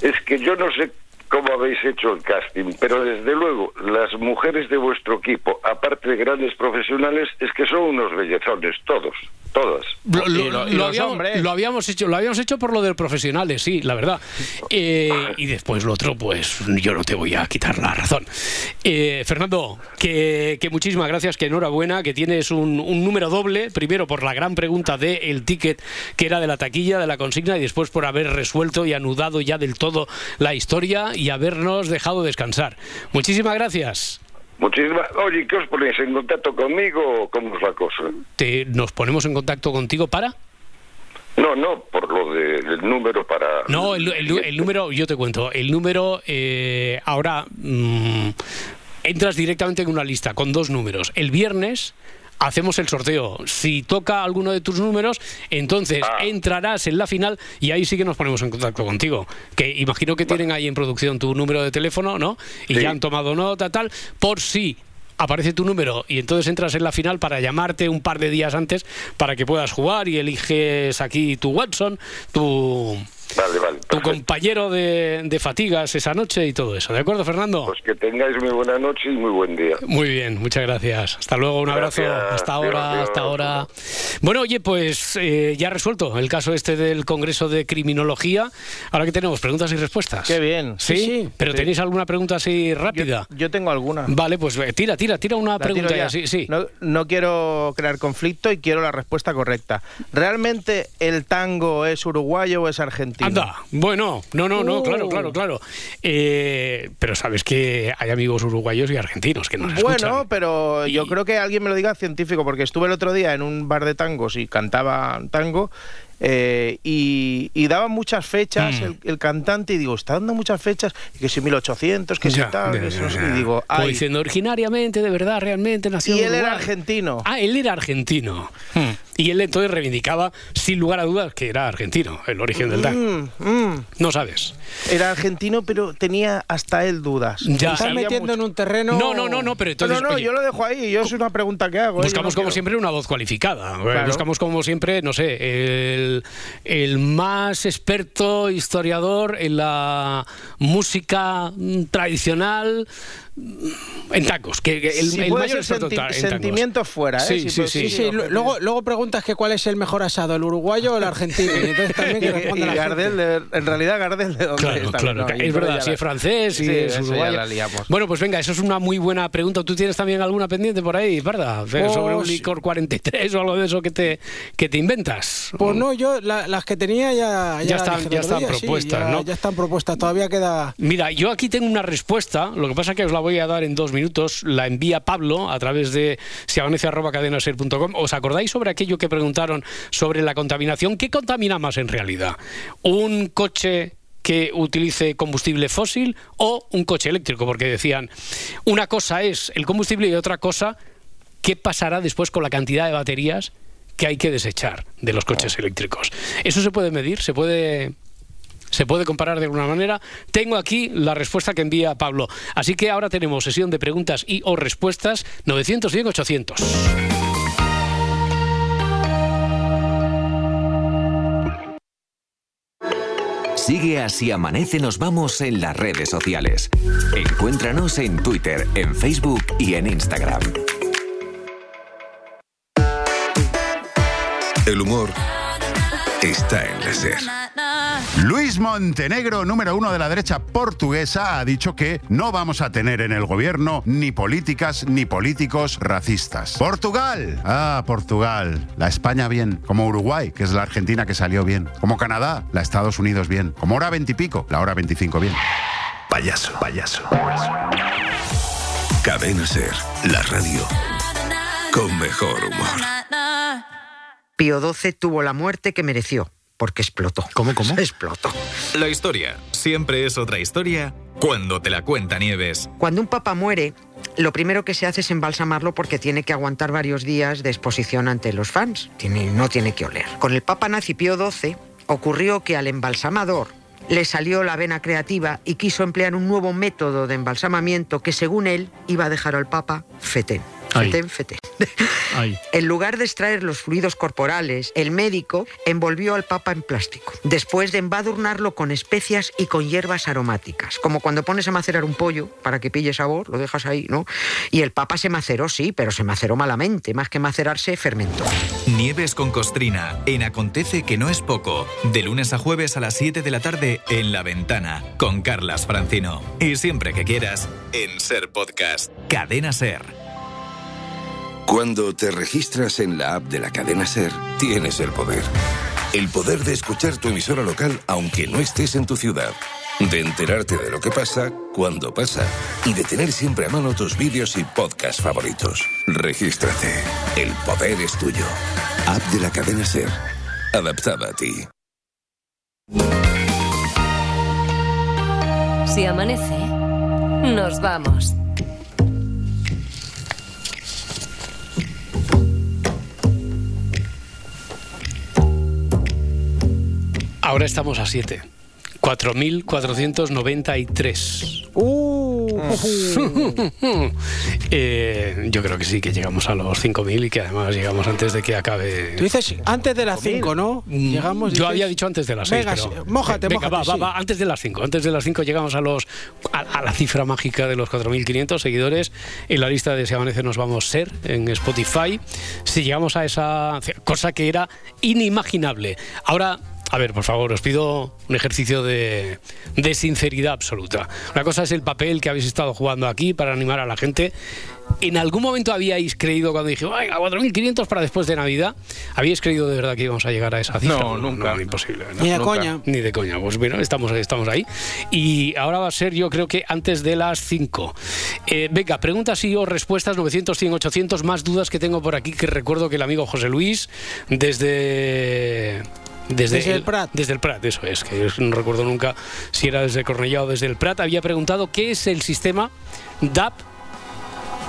es que yo no sé cómo habéis hecho el casting, pero desde luego las mujeres de vuestro equipo, aparte de grandes profesionales, es que son unos bellezones todos todos. Lo, habíamos, hecho, lo habíamos hecho por lo de profesionales, sí, la verdad. Eh, y después lo otro, pues yo no te voy a quitar la razón. Eh, Fernando, que, muchísimas gracias, que enhorabuena, que tienes un, número doble, primero por la gran pregunta del el ticket que era de la taquilla, de la consigna, y después por haber resuelto y anudado ya del todo la historia y habernos dejado descansar. Muchísimas gracias. Muchísimas. Oye, ¿qué os ponéis en contacto conmigo o cómo es la cosa? ¿Te, ¿Nos ponemos en contacto contigo para? No, no, por lo del número para... No, el, número, yo te cuento, el número eh, ahora mm, entras directamente en una lista con dos números. El viernes hacemos el sorteo. Si toca alguno de tus números, entonces ah. entrarás en la final y ahí sí que nos ponemos en contacto contigo. Que imagino que tienen ahí en producción tu número de teléfono, ¿no? Y ya han tomado nota, tal, por si aparece tu número y entonces entras en la final para llamarte un par de días antes para que puedas jugar y eliges aquí tu Watson, tu Vale, vale. Tu compañero de, fatigas esa noche y todo eso. ¿De acuerdo, Fernando? Pues que tengáis muy buena noche y muy buen día. Muy bien, muchas gracias. Hasta luego, un abrazo. Hasta ahora, hasta ahora. Bueno, oye, pues eh, ya resuelto el caso este del Congreso de Criminología. Ahora que tenemos preguntas y respuestas. Qué bien. Sí, sí. Pero ¿tenéis alguna pregunta así rápida? Yo, tengo alguna. Vale, pues eh, tira, tira, tira una pregunta ya. Sí, sí. No, no quiero crear conflicto y quiero la respuesta correcta. ¿Realmente el tango es uruguayo o es argentino? Anda, bueno, no, no, no, claro, uh. claro, claro. Eh, pero sabes que hay amigos uruguayos y argentinos que nos Bueno, pero yo creo que alguien me lo diga científico, porque estuve el otro día en un bar de tangos y cantaba tango eh, y, y, daba muchas fechas mm. el, cantante y digo, está dando muchas fechas, y que si 1800, que si tal, que y digo, ay. diciendo, originariamente, de verdad, realmente nació Y él era argentino. Ah, él era argentino. Hmm. Y él entonces reivindicaba, sin lugar a dudas, que era argentino, el origen del tango. Mm, mm. No sabes. Era argentino, pero tenía hasta él dudas. Ya. Estás metiendo en un terreno... No, no, no, no pero entonces... No, no, yo lo dejo ahí, yo es una pregunta que hago. ¿eh? Buscamos como siempre una voz cualificada. Buscamos como siempre, no sé, el el, más experto historiador en la música tradicional en tacos, que, el, mayor sentimientos fuera, ¿eh? Sí, sí, sí, Luego, luego preguntas que cuál es el mejor asado, el uruguayo o el argentino. Y entonces también que responde la Gardel, en realidad Gardel de dónde claro, Claro, es verdad, si es francés, si es uruguayo. Bueno, pues venga, eso es una muy buena pregunta. ¿Tú tienes también alguna pendiente por ahí, verdad? Pues Sobre un licor 43 o algo de eso que te, que te inventas. Pues no, yo las que tenía ya... Ya, están, ya están propuestas, ¿no? Ya están propuestas, todavía queda... Mira, yo aquí tengo una respuesta, lo que pasa es que os la voy a dar en dos minutos, la envía Pablo a través de siavanece.cadenaser.com. ¿Os acordáis sobre aquello que preguntaron sobre la contaminación? ¿Qué contamina más en realidad? ¿Un coche que utilice combustible fósil o un coche eléctrico? Porque decían, una cosa es el combustible y otra cosa, ¿qué pasará después con la cantidad de baterías que hay que desechar de los coches eléctricos? ¿Eso se puede medir? ¿Se puede se puede comparar de alguna manera. Tengo aquí la respuesta que envía Pablo. Así que ahora tenemos sesión de preguntas y o respuestas 910-800. Sigue así amanece nos vamos en las redes sociales. Encuéntranos en Twitter, en Facebook y en Instagram. El humor está en la SER. Luis Montenegro, número uno de la derecha portuguesa, ha dicho que no vamos a tener en el gobierno ni políticas ni políticos racistas. Portugal. Ah, Portugal. La España bien. Como Uruguay, que es la Argentina que salió bien. Como Canadá, la Estados Unidos bien. Como hora veintipico, la hora veinticinco bien. Payaso, payaso. Cadena Ser, la radio con mejor humor. Pío XII tuvo la muerte que mereció porque explotó. ¿Cómo, cómo? Explotó. La historia siempre es otra historia cuando te la cuenta Nieves. Cuando un papa muere, lo primero que se hace es embalsamarlo porque tiene que aguantar varios días de exposición ante los fans. Tiene, no tiene que oler. Con el papa nazi Pío XII ocurrió que al embalsamador le salió la vena creativa y quiso emplear un nuevo método de embalsamamiento que según él iba a dejar al papa fetén. En lugar de extraer los fluidos corporales, el médico envolvió al papa en plástico, después de embadurnarlo con especias y con hierbas aromáticas, como cuando pones a macerar un pollo para que pille sabor, lo dejas ahí, ¿no? Y el papa se maceró, sí, pero se maceró malamente, más que macerarse, fermentó. Nieves con costrina, en Acontece que no es poco, de lunes a jueves a las 7 de la tarde en La Ventana, con Carlas Francino. Y siempre que quieras, en Ser Podcast, Cadena Ser. Cuando te registras en la app de la cadena Ser, tienes el poder. El poder de escuchar tu emisora local aunque no estés en tu ciudad. De enterarte de lo que pasa cuando pasa. Y de tener siempre a mano tus vídeos y podcasts favoritos. Regístrate. El poder es tuyo. App de la cadena Ser. Adaptada a ti. Si amanece, nos vamos. Ahora estamos a 7. 4.493. Uh. eh, yo creo que sí, que llegamos a los 5.000 y que además llegamos antes de que acabe. Tú dices antes de las 5, ¿no? Mm, llegamos. Yo había dicho antes de las 6. Venga, pero... mójate, Venga, mójate, va, sí. va, va, antes de las 5. Antes de las 5 llegamos a los a, a la cifra mágica de los 4.500 seguidores en la lista de Si Amanece Nos Vamos Ser en Spotify. Si llegamos a esa cosa que era inimaginable. Ahora a ver, por favor, os pido un ejercicio de, de, sinceridad absoluta. Una cosa es el papel que habéis estado jugando aquí para animar a la gente. ¿En algún momento habíais creído cuando dije, venga, 4.500 para después de Navidad? ¿Habíais creído de verdad que íbamos a llegar a esa cifra? No, nunca. No, imposible. No, Ni de nunca. coña. Ni de coña. Pues bueno, estamos, estamos ahí. Y ahora va a ser, yo creo que antes de las 5. Eh, venga, preguntas y o respuestas 900, 100, 800. Más dudas que tengo por aquí que recuerdo que el amigo José Luis, desde desde, Desde el Prat. Desde el Prat, eso es, que no recuerdo nunca si era desde Cornellá o desde el Prat. Había preguntado qué es el sistema DAP,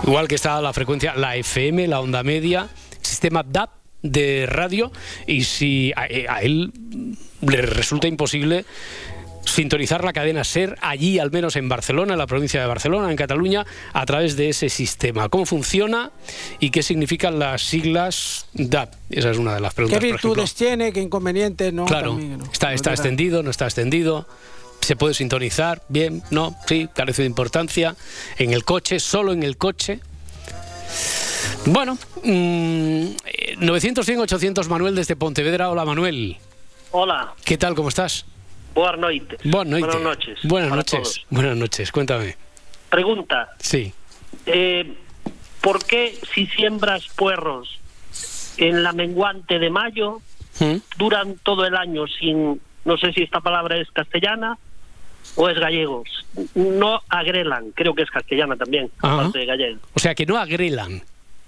igual que está la frecuencia, la FM, la onda media, sistema DAP de radio, y si a, a él le resulta imposible sintonizar la cadena SER allí, al menos en Barcelona, en la provincia de Barcelona, en Cataluña, a través de ese sistema. ¿Cómo funciona y qué significan las siglas DAP? Esa es una de las preguntas. ¿Qué virtudes tiene? ¿Qué inconvenientes? No, Claro, También, ¿no? está, está extendido, no está extendido. Se puede sintonizar, bien, no, sí, carece de importancia. En el coche, solo en el coche. Bueno, mm, eh, 900, 100, 800, Manuel desde Pontevedra. Hola, Manuel. Hola, ¿Qué tal? ¿Cómo estás? Buenas noches. Buenas noches. Buenas noches. Buenas noches. Cuéntame. Pregunta, Sí. eh, ¿por qué si siembras puerros en la menguante de mayo ¿Mm? duran todo el año sin, no sé si esta palabra es castellana o es gallegos? No agrelan, creo que es castellana también, Ajá. aparte de gallego. O sea, que no agrelan.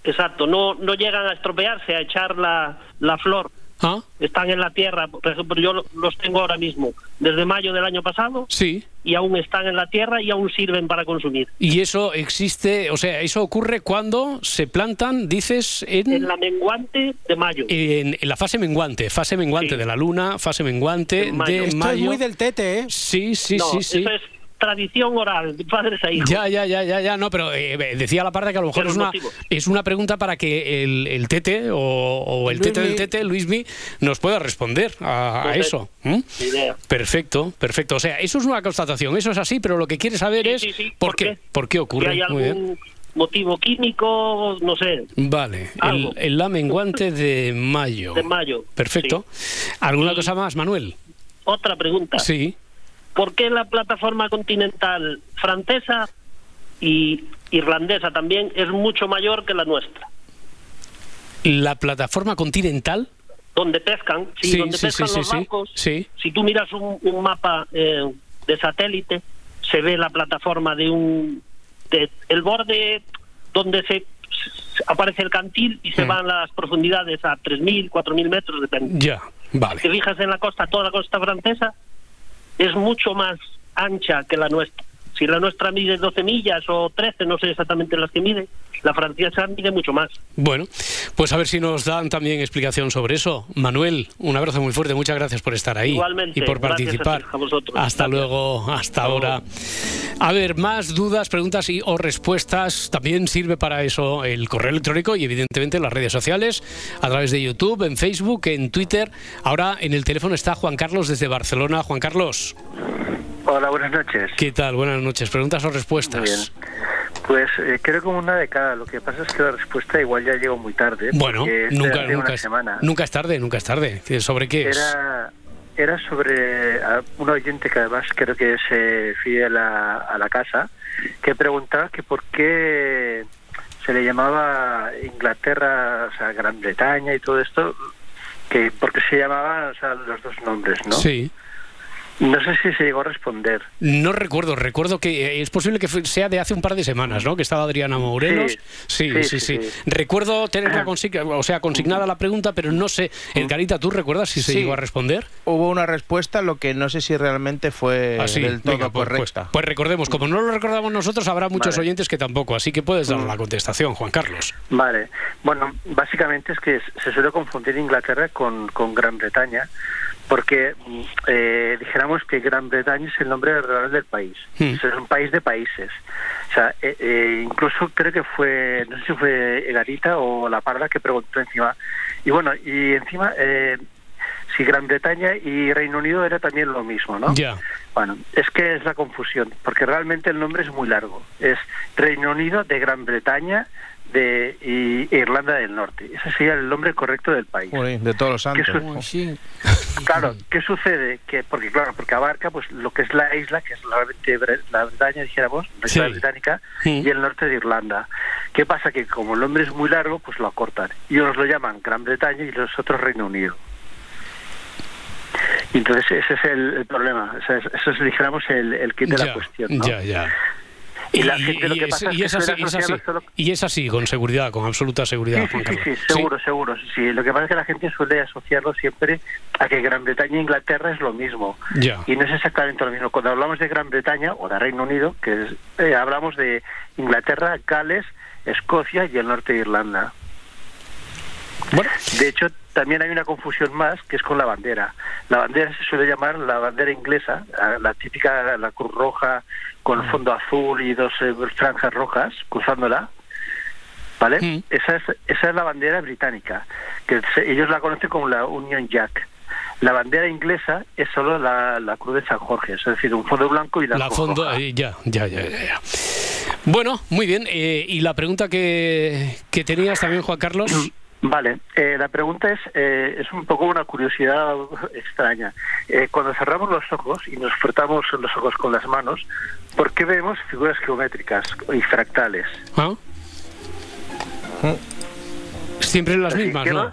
Exacto, no, no llegan a estropearse, a echar la, la flor. ¿Ah? Están en la tierra, por ejemplo, yo lo- los tengo ahora mismo, desde mayo del año pasado, Sí. y aún están en la tierra y aún sirven para consumir. Y eso existe, o sea, eso ocurre cuando se plantan, dices, en, En la menguante de mayo. en, en la fase menguante, fase menguante Sí. de la luna, fase menguante mayo. de Esto mayo. es muy del tete, ¿eh? Sí, sí, no, sí, sí. eso es tradición oral, de padres a hijos. Ya, ya, ya, ya, ya, no, pero eh, decía la parte que a lo mejor es una, es una pregunta para que el, el tete o, o el tete del tete, Luismi, nos pueda responder a, eso. Perfecto, perfecto. O sea, eso es una constatación, eso es así, pero lo que quiere saber Sí, es sí, sí. ¿por, ¿Por qué? qué? ¿Por qué Si ocurre? hay Muy bien. algún motivo químico, no sé, Vale, el, Algo. el la menguante de mayo. de mayo. Perfecto. ¿Alguna cosa más, Manuel? otra pregunta. Sí. ¿Por qué la plataforma continental francesa y irlandesa también es mucho mayor que la nuestra? La plataforma continental donde pescan, sí, donde pescan los barcos. Si tú miras un, mapa eh, de satélite, se ve la plataforma de un de, el borde donde se aparece el cantil y se mm. van las profundidades a 3.000, 4.000 metros, depende. Ya, vale. Si fijas en la costa, toda la costa francesa es mucho más ancha que la nuestra. Si la nuestra mide 12 millas o 13, no sé exactamente las que mide, la francesa mide mucho más. Bueno, pues a ver si nos dan también explicación sobre eso. Manuel, un abrazo muy fuerte, muchas gracias por estar ahí Igualmente, y por participar. hasta luego, hasta ahora. A ver, más dudas, preguntas y o respuestas. También sirve para eso el correo electrónico y evidentemente las redes sociales, a través de YouTube, en Facebook, en Twitter. Ahora en el teléfono está Juan Carlos desde Barcelona. Juan Carlos. Hola, buenas noches. ¿Qué tal? Buenas noches. ¿Preguntas o respuestas? bien. Pues eh, creo como una de cada. Lo que pasa es que la respuesta igual ya llegó muy tarde. Bueno, nunca, nunca, es, nunca es tarde, nunca es tarde. ¿Sobre qué es? Era, sobre un oyente que además creo que es fiel a, a la casa, que preguntaba que por qué se le llamaba Inglaterra, o sea, Gran Bretaña y todo esto, que porque se llamaban o sea, los dos nombres, ¿no? Sí. No sé si se llegó a responder. No recuerdo, recuerdo que eh, es posible que sea de hace un par de semanas, ¿no? Que estaba Adriana Morelos. Sí, sí, sí. Recuerdo tener la o sea, consignada la pregunta, pero no sé. El Carita, ¿tú recuerdas si se llegó a responder? Hubo una respuesta, lo que no sé si realmente fue ah, del todo pues, pues, correcta. Pues, recordemos, como no lo recordamos nosotros, habrá muchos oyentes que tampoco, así que puedes dar la contestación, Juan Carlos. Vale. Bueno, básicamente es que se suele confundir Inglaterra con, con Gran Bretaña porque eh, dijéramos que Gran Bretaña es el nombre real del país. Hmm. Es un país de países. O sea, eh, eh, incluso creo que fue, no sé si fue Egarita o La Parda que preguntó encima. Y bueno, y encima, eh, si Gran Bretaña y Reino Unido era también lo mismo, ¿no? Ya. Bueno, es que es la confusión, porque realmente el nombre es muy largo. Es Reino Unido de Gran Bretaña de Irlanda del Norte. Ese sería el nombre correcto del país. de todos los santos. Claro, ¿qué sucede? Que porque claro, porque abarca pues lo que es la isla, que es la, la Bretaña, dijéramos, la isla británica, y el norte de Irlanda. ¿Qué pasa? Que como el nombre es muy largo, pues lo acortan. Y unos lo llaman Gran Bretaña y los otros Reino Unido. Y entonces ese es el, problema. eso es, dijéramos, el, el kit de la cuestión. Ya, ya. Y, la gente lo que pasa es, es, así, es así. Y es así, con seguridad, con absoluta seguridad. Sí, sí, sí, seguro, seguro. Sí, lo que pasa es que la gente suele asociarlo siempre a que Gran Bretaña e Inglaterra es lo mismo. Y no es exactamente lo mismo. Cuando hablamos de Gran Bretaña o de Reino Unido, que eh, hablamos de Inglaterra, Gales, Escocia y el norte de Irlanda. Bueno. De hecho, también hay una confusión más que es con la bandera. La bandera se suele llamar la bandera inglesa, la típica, la cruz roja con mm. fondo azul y dos eh, franjas rojas cruzándola. ¿Vale? Esa, es, esa es la bandera británica, que ellos la conocen como la Union Jack. La bandera inglesa es solo la, la cruz de San Jorge, es decir, un fondo blanco y la, la fondo, eh, ya, ya, ya, ya. Bueno, muy bien. Eh, y la pregunta que, que tenías también, Juan Carlos. Vale, eh, la pregunta es, eh, es un poco una curiosidad extraña. Eh, cuando cerramos los ojos y nos frotamos los ojos con las manos, ¿por qué vemos figuras geométricas y fractales? ¿Ah? Siempre las mismas, ¿no?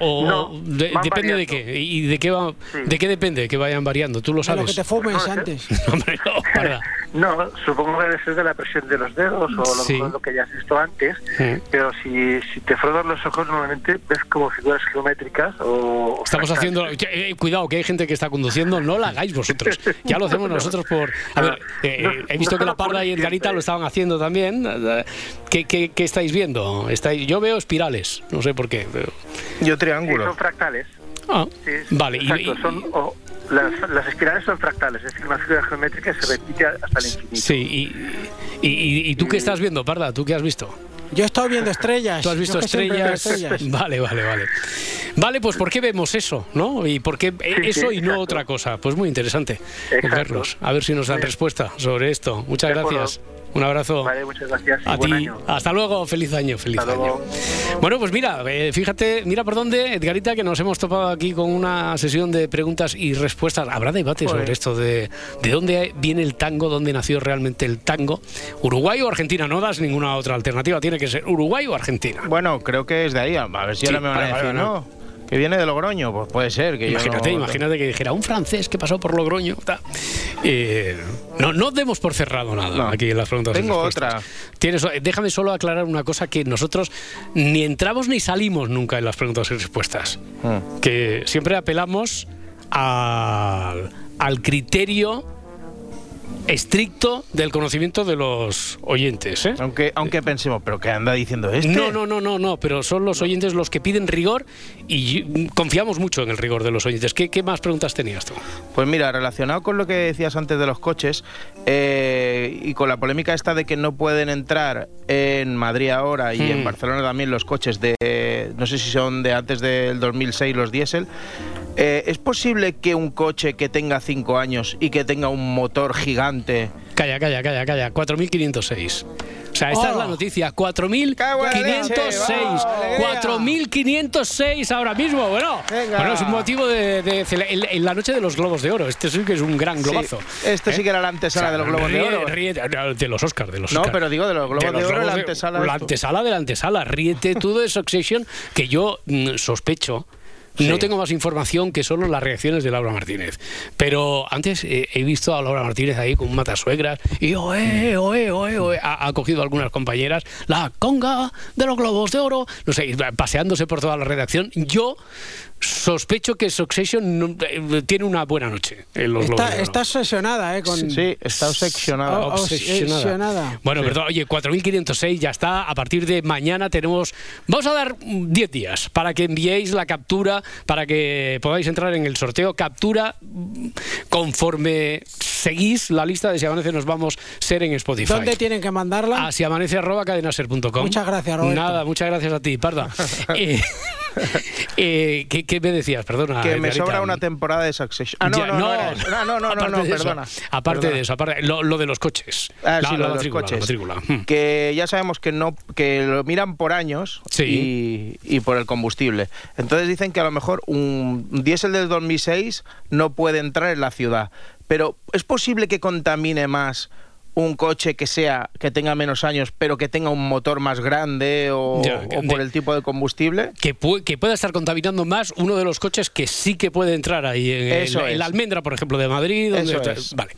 o depende de qué. ¿Y de qué, va, de qué depende que vayan variando? ¿Tú lo sabes? que te fumes antes. Hombre, no, para. No, supongo que debe ser de la presión de los dedos o lo, lo que ya has visto antes, pero si, si te frotas los ojos normalmente ves como figuras geométricas o... Estamos haciendo... Eh, cuidado, que hay gente que está conduciendo, no la hagáis vosotros, ya lo hacemos nosotros por... A ver, eh, he visto que la Parda y el Garita lo estaban haciendo también. ¿Qué, qué, qué estáis viendo? ¿Estáis... Yo veo espirales, no sé por qué. Yo triángulos. son fractales. Ah, vale. Exacto, son las, espirales son fractales, es decir, una figura geométrica se repite hasta el infinito. Sí, y, y, tú qué estás viendo, Parda? ¿Tú qué has visto? Yo he estado viendo estrellas. ¿Tú has visto estrellas? Vale, vale, vale. Vale, pues ¿por qué vemos eso? ¿No? ¿Y por qué eso y no otra cosa? Pues muy interesante verlos. A ver si nos dan respuesta sobre esto. Muchas gracias. Un abrazo. Vale, muchas gracias. A ti. Hasta luego. Feliz año. Feliz año. Bueno, pues mira, eh, fíjate, mira por dónde, Edgarita, que nos hemos topado aquí con una sesión de preguntas y respuestas. Habrá debate sobre esto de de dónde viene el tango, dónde nació realmente el tango. Uruguay o Argentina. No das ninguna otra alternativa. Tiene que ser Uruguay o Argentina. Bueno, creo que es de ahí. A ver si ahora me van a decir, ¿no? ¿Que viene de Logroño? Pues puede ser. Que imagínate, imagínate que dijera un francés que pasó por Logroño. Eh, no, no demos por cerrado nada aquí en las preguntas. Tengo otra. Tienes, déjame solo aclarar una cosa que nosotros ni entramos ni salimos nunca en las preguntas y respuestas. Hmm. Que siempre apelamos al, al criterio estricto del conocimiento de los oyentes. ¿eh? Aunque, aunque pensemos, ¿pero qué anda diciendo este? No, no, no, no, no, pero son los oyentes los que piden rigor y confiamos mucho en el rigor de los oyentes. ¿Qué, qué más preguntas tenías tú? Pues mira, relacionado con lo que decías antes de los coches eh, y con la polémica esta de que no pueden entrar en Madrid ahora y en hmm. Barcelona también los coches de, no sé si son de antes del 2006 los diésel, eh, ¿Es posible que un coche que tenga 5 años y que tenga un motor gigante... Calla, calla, calla, calla. 4.506. O sea, esta es la oh. noticia. 4.506. 4.506 ahora mismo. Bueno, bueno, es un motivo de, en, la noche de los globos de oro. Este sí que es un gran globazo. este sí ¿eh? que era la antesala de los globos de oro. de los Oscars, de los No, pero digo de los globos de, oro, la antesala. la antesala de la antesala. Ríete tú de Succession, que yo mm, sospecho no tengo más información que solo las reacciones de Laura Martínez. Pero antes eh, he visto a Laura Martínez ahí con un matasuegras y oe, oe, oe, oe. Ha, ha, cogido a algunas compañeras la conga de los globos de oro, no sé, paseándose por toda la redacción. Yo sospecho que Succession eh, tiene una buena noche. está, obsesionada, ¿eh? Con... Sí, está obsesionada. obsesionada. Bueno, perdón, oye, 4.506 ya está. A partir de mañana tenemos... Vamos a dar 10 días para que enviéis la captura, para que podáis entrar en el sorteo. Captura conforme seguís la lista de Si Amanece Nos Vamos Ser en Spotify. ¿Dónde tienen que mandarla? A siamanece.cadenaser.com. Muchas gracias, Roberto. Nada, muchas gracias a ti, Parda. eh, eh, ¿qué, me decías? Perdona. Que me sobra una temporada de Succession. Ah, no, no, no, no, no, no, perdona. aparte de eso, aparte, lo, de los coches. Ah, sí, lo de los coches. Hmm. Que ya sabemos que no que lo miran por años y, y, por el combustible. Entonces dicen que a lo mejor un diésel del 2006 no puede entrar en la ciudad. Pero ¿es posible que contamine más un coche que sea que tenga menos años pero que tenga un motor más grande o, por el tipo de combustible. Que, que, pueda estar contaminando más uno de los coches que sí que puede entrar ahí en, la almendra por ejemplo de Madrid donde vale.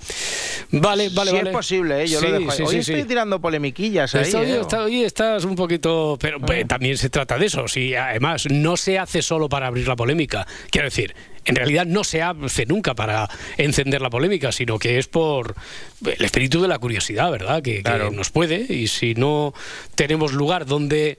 Vale vale es posible ¿eh? yo lo dejo hoy estoy tirando polemiquillas ahí, ¿eh? hoy, estás un poquito pero ah. también se trata de eso. Si además no se hace solo para abrir la polémica. Quiero decir en realidad no se hace nunca para encender la polémica, sino que es por el espíritu de la curiosidad, ¿verdad? Que, que nos puede, y si no tenemos lugar donde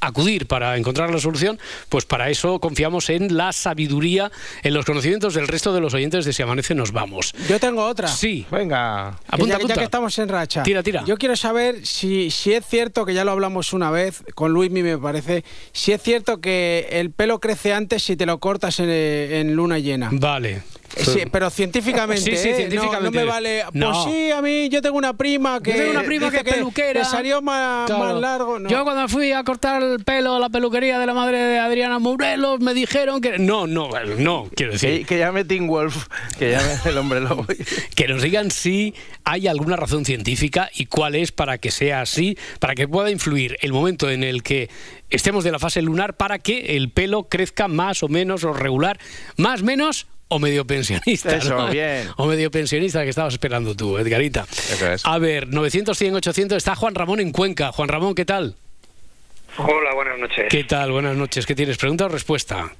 acudir para encontrar la solución, pues para eso confiamos en la sabiduría, en los conocimientos del resto de los oyentes de Si Amanece Nos Vamos. Yo tengo otra. Sí. Venga. Apunta, ya, que estamos en racha. Tira, tira. Yo quiero saber si, si es cierto, que ya lo hablamos una vez, con Luismi me parece, si es cierto que el pelo crece antes si te lo cortas en, en luna llena. Vale. Sí, pero científicamente, sí, sí, científicamente. ¿eh? No, me vale. Pues sí, a mí yo tengo una prima que. tengo una prima que, peluquera. salió más, largo. Yo cuando fui a cortar el pelo a la peluquería de la madre de Adriana Morelos me dijeron que. No, no, no, quiero decir. Que, que llame Tim Wolf, que llame el hombre lobo. que nos digan si hay alguna razón científica y cuál es para que sea así, para que pueda influir el momento en el que estemos de la fase lunar para que el pelo crezca más o menos o regular, más menos o medio pensionista. Eso, bien. O medio pensionista que estabas esperando tú, Edgarita. A ver, 900, 100, 800. Está Juan Ramón en Cuenca. Juan Ramón, ¿qué tal? Hola, buenas noches. ¿Qué tal? Buenas noches. ¿Qué tienes? ¿Pregunta o respuesta?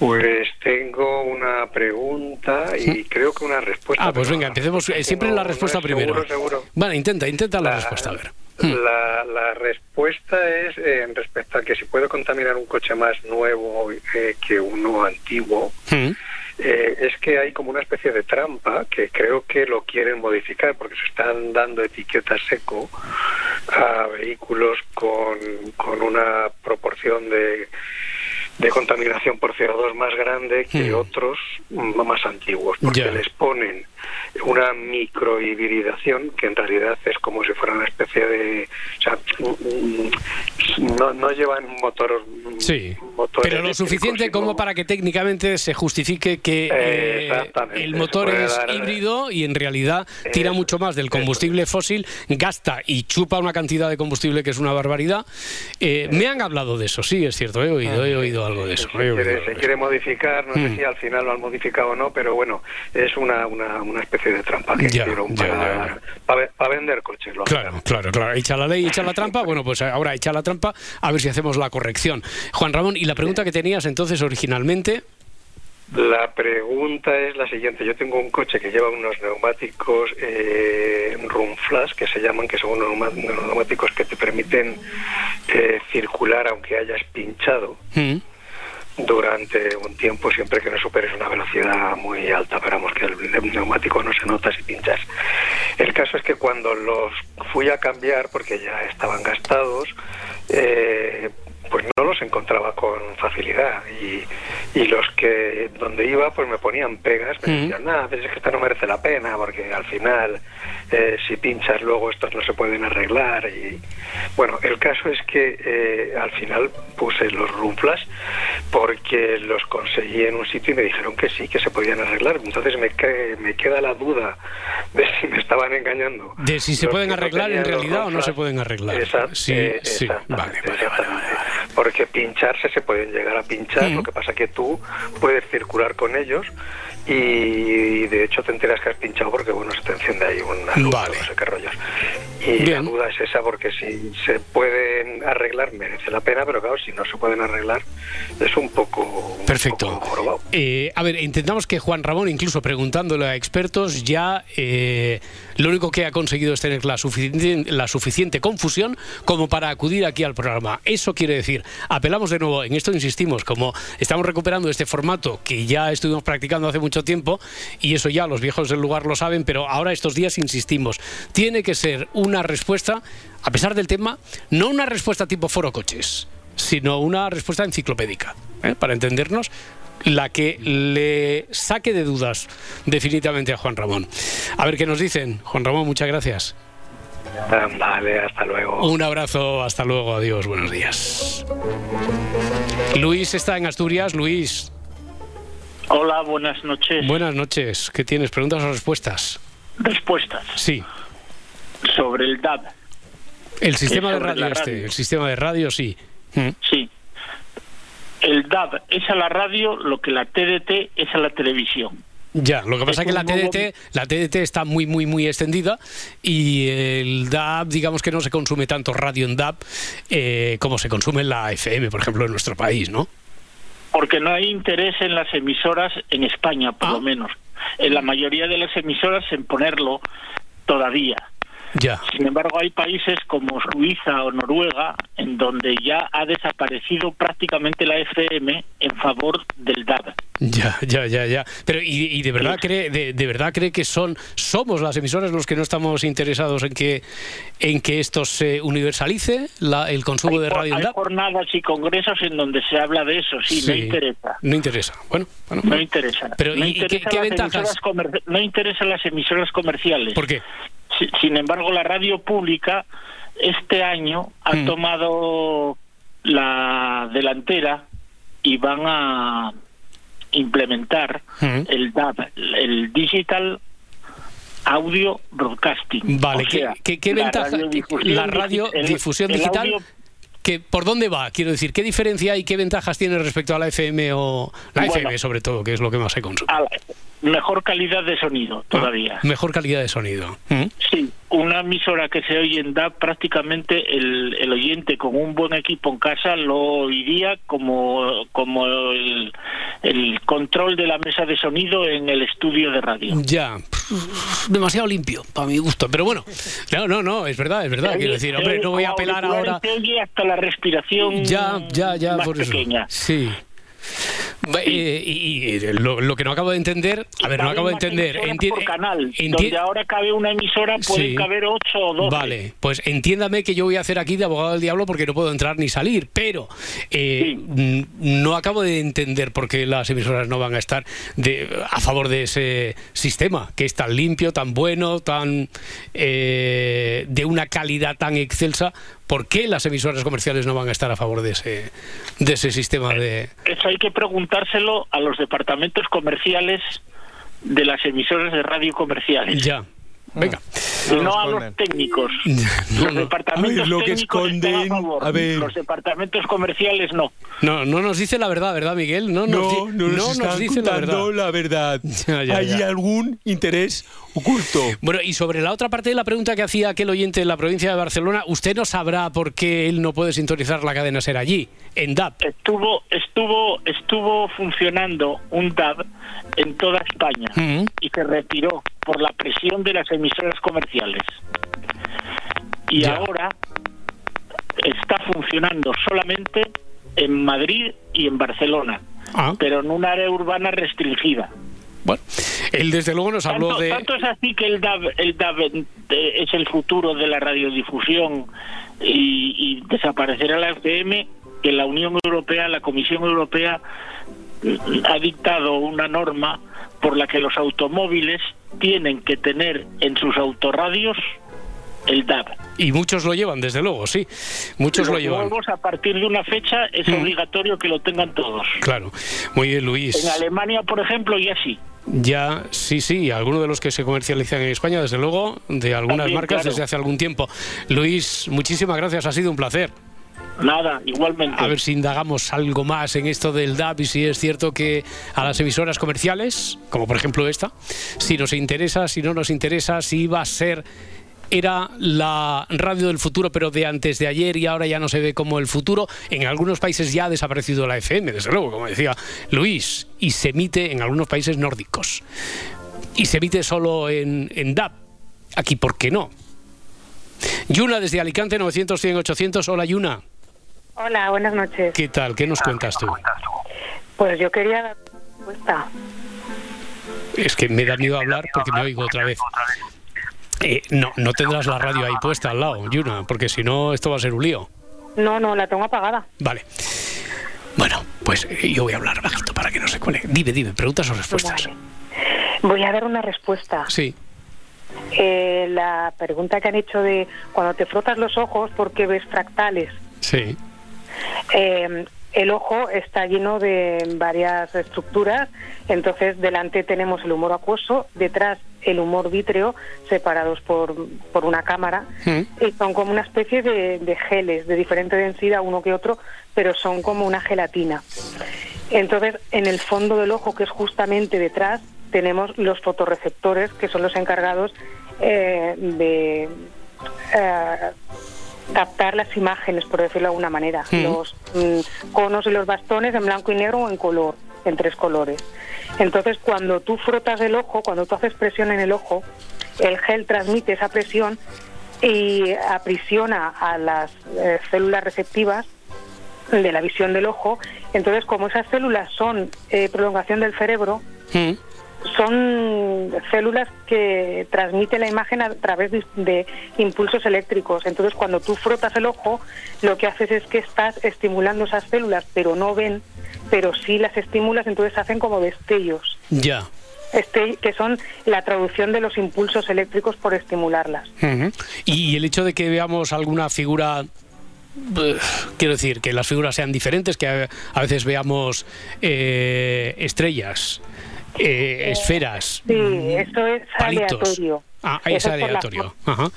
Pues tengo una pregunta y creo que una respuesta. Ah, pues venga, empecemos eh, siempre la respuesta primero. Seguro, seguro. Vale, intenta, intenta la, respuesta, a ver. La, la respuesta es eh, en respecto a que si puedo contaminar un coche más nuevo eh, que uno antiguo. Hmm. Eh, es que hay como una especie de trampa que creo que lo quieren modificar porque se están dando etiquetas seco a vehículos con, con una proporción de de contaminación por CO2 más grande que hmm. otros más antiguos, porque les ponen una microhibridación que en realidad es como si fuera una especie de... O sea, no, no llevan motor... Sí, pero lo suficiente como para que técnicamente se justifique que eh, el motor es híbrido y en realidad tira mucho más del combustible fósil, gasta y chupa una cantidad de combustible que es una barbaridad. Eh, me han hablado de eso, sí, es cierto, he oído, he oído algo de eso. Se quiere, modificar, no sé hmm. si al final lo han modificado o no, pero bueno, es una, una, una especie de trampa que hicieron para, para, vender coches. Claro, claro, claro. Echa la ley, echa la trampa. Bueno, pues ahora echa la trampa, a ver si hacemos la corrección. Juan Ramón, y la pregunta que tenías entonces originalmente. La pregunta es la siguiente. Yo tengo un coche que lleva unos neumáticos eh, Flash, que se llaman, que son unos neumáticos que te permiten eh, circular aunque hayas pinchado. Mm durante un tiempo siempre que no superes una velocidad muy alta. Esperamos que el neumático no se nota si pinchas. El caso es que cuando los fui a cambiar, porque ya estaban gastados, eh, pues no los encontraba con facilidad. Y, y, los que donde iba pues me ponían pegas me decían nada es que esto no merece la pena porque al final eh, si pinchas luego estos no se pueden arreglar y bueno el caso es que eh, al final puse los rumplas porque los conseguí en un sitio y me dijeron que sí que se podían arreglar. Entonces me, me queda la duda de si me estaban engañando. De si se pueden arreglar en realidad o no se pueden arreglar. Exacto, sí, eh, sí. Vale, vale, vale porque pincharse se pueden llegar a pinchar, lo que pasa que tú puedes circular con ellos y de hecho te enteras que has pinchado porque bueno se te enciende ahí una luz, no sé qué rollos. Y la duda es esa porque si se pueden arreglar merece la pena pero claro si no se pueden arreglar es un poco perfecto. eh, a ver intentamos que Juan Ramón incluso preguntándole a expertos ya eh, lo único que ha conseguido es tener la suficiente, la suficiente confusión como para acudir aquí al programa. Eso quiere decir apelamos de nuevo en esto insistimos como estamos recuperando este formato que ya estuvimos practicando hace mucho tiempo y eso ya los viejos del lugar lo saben, pero ahora estos días insistimos, tiene que ser una respuesta, a pesar del tema, no una respuesta tipo foro coches, sino una respuesta enciclopédica, ¿eh? para entendernos la que le saque de dudas definitivamente a Juan Ramón. A ver qué nos dicen. Juan Ramón, muchas gracias. Vale, hasta luego. Un abrazo, hasta luego, adiós, buenos días. Luis está en Asturias. Luis, Hola, buenas noches. Buenas noches. ¿Qué tienes? ¿Preguntas o respuestas? Respuestas. Sí. Sobre el DAB. El sistema de radio, este, el sistema de radio, sí. Mm. Sí. El DAB es a la radio lo que la TDT es a la televisión. Ya, lo que pasa es que la TDT, la TDT está muy, muy, muy extendida y el DAB, digamos que no se consume tanto radio en DAB eh, como se consume en la FM, por ejemplo, en nuestro país, ¿no? Porque no hay interés en las emisoras en España, por lo ah. menos. En la mayoría de las emisoras en ponerlo todavía. Ya. Sin embargo, hay países como Suiza o Noruega en donde ya ha desaparecido prácticamente la FM en favor del DAB. Ya, ya, ya, ya. Pero y, de verdad cree, de, verdad cree que son somos las emisoras los que no estamos interesados en que en que esto se universalice el consumo de radio. Hay jornadas y congresos en donde se habla de eso. Sí, no interesa. No interesa. Bueno, no interesa. Pero no ¿y qué, ventajas? No interesan las emisoras comerciales. ¿Por qué? Sin embargo, la radio pública este año ha mm. tomado la delantera y van a implementar el DAB, el Digital Audio Broadcasting. Vale, ¿qué, ventaja? La radiodifusión digital. Que, ¿Por dónde va? Quiero decir, ¿qué diferencia y qué ventajas tiene respecto a la FM o la FM sobre todo, que es lo que más se consume? mejor calidad de sonido todavía. Ah, mejor calidad de sonido. ¿Mm? Sí, una emisora que se oye en DAB, prácticamente el, el, oyente con un buen equipo en casa lo oiría como, como el, el, control de la mesa de sonido en el estudio de radio. Ya, demasiado limpio para mi gusto, pero bueno, no, no, no, es verdad, es verdad. Quiero decir, hombre, no voy a apelar ahora. Hasta la respiración ya, ya, ya, más por pequeña. Sí. Eh, y, lo, que no acabo de entender, a ver, no acabo de entender. por canal, donde ahora cabe una emisora, puede caber ocho o doce. Vale, pues entiéndame que yo voy a hacer aquí de abogado del diablo porque no puedo entrar ni salir, pero eh, no acabo de entender por qué las emisoras no van a estar de, a favor de ese sistema, que es tan limpio, tan bueno, tan eh, de una calidad tan excelsa ¿Por qué las emisoras comerciales no van a estar a favor de ese, de ese sistema de...? Eso hay que preguntárselo a los departamentos comerciales de las emisoras de radio comerciales. Ya. Venga. No a los técnicos. los departamentos técnicos a, favor. Los departamentos comerciales no. No, no nos dice la verdad, ¿verdad, Miguel? No, no, no nos, dice la verdad. La verdad. ¿Hay algún interés oculto? Bueno, y sobre la otra parte de la pregunta que hacía aquel oyente en la provincia de Barcelona, usted no sabrá por qué él no puede sintonizar la cadena ser allí, en DAB. Estuvo, estuvo, estuvo funcionando un DAB en toda España y se retiró por la presión de las emisoras comerciales. Y ahora está funcionando solamente en Madrid y en Barcelona, ah. pero en un área urbana restringida. Bueno, él desde luego nos habló de... Tanto es así que el DAB, el DAB eh, es el futuro de la radiodifusión y, y desaparecerá la FM, que la Unión Europea, la Comisión Europea ha dictado una norma por la que los automóviles tienen que tener en sus autorradios el DAB. Y muchos lo llevan, desde luego, sí. Muchos lo llevan. a partir de una fecha es mm. obligatorio que lo tengan todos. Claro. Muy bien, Luis. En Alemania, por ejemplo, ya sí. Ya, sí, sí, algunos de los que se comercializan en España, desde luego, de algunas marcas desde hace algún tiempo. Luis, muchísimas gracias, ha sido un placer. Nada, igualmente. A ver si indagamos algo más en esto del DAB y si es cierto que a las emisoras comerciales, como por ejemplo esta, si nos interesa, si no nos interesa, si va a ser era la radio del futuro, pero de antes de ayer y ahora ya no se ve como el futuro. En algunos países ya ha desaparecido la FM, desde luego, como decía Luis, y se emite en algunos países nórdicos. Y se emite solo en, en DAB. Aquí, ¿por qué no? Yuna desde Alicante, 900, 100, 800. Hola, Yuna. Hola, buenas noches. ¿Qué tal? ¿Qué nos cuentas tú? Pues yo quería dar respuesta. Es que me da miedo hablar porque me oigo otra vez. Eh, no, no tendrás la radio ahí puesta al lado, Yuna, porque si no, esto va a ser un lío. No, no, la tengo apagada. Vale. Bueno, pues eh, yo voy a hablar bajito para que no se cuele. Dime, dime, preguntas o respuestas. Voy a dar una respuesta. Sí. Eh, la pregunta que han hecho de cuando te frotas los ojos, ¿por qué ves fractales? Sí. Eh, el ojo está lleno de varias estructuras, entonces delante tenemos el humor acuoso, detrás el humor vítreo, separados por, por una cámara, mm. y son como una especie de, de, geles de diferente densidad uno que otro, pero son como una gelatina. Entonces, en el fondo del ojo, que es justamente detrás, tenemos los fotorreceptores, que son los encargados eh, de eh, captar las imágenes, por decirlo de alguna manera, los mm, conos y los bastones en blanco y negro o en color, en tres colores. Entonces, cuando tú frotas el ojo, cuando tú haces presión en el ojo, el gel transmite esa presión y aprisiona a las eh, células receptivas de la visión del ojo. Entonces, como esas células son eh, prolongación del cerebro, son células que transmiten la imagen a través de, impulsos eléctricos. Entonces, cuando tú frotas el ojo, lo que haces es que estás estimulando esas células, pero no ven, pero sí las estimulas, entonces hacen como destellos. Ya. Este, que son la traducción de los impulsos eléctricos por estimularlas. Y el hecho de que veamos alguna figura eh, quiero decir, que las figuras sean diferentes, que a, veces veamos eh, estrellas eh, esferas. Sí, eso es aleatorio. Ah, es aleatorio.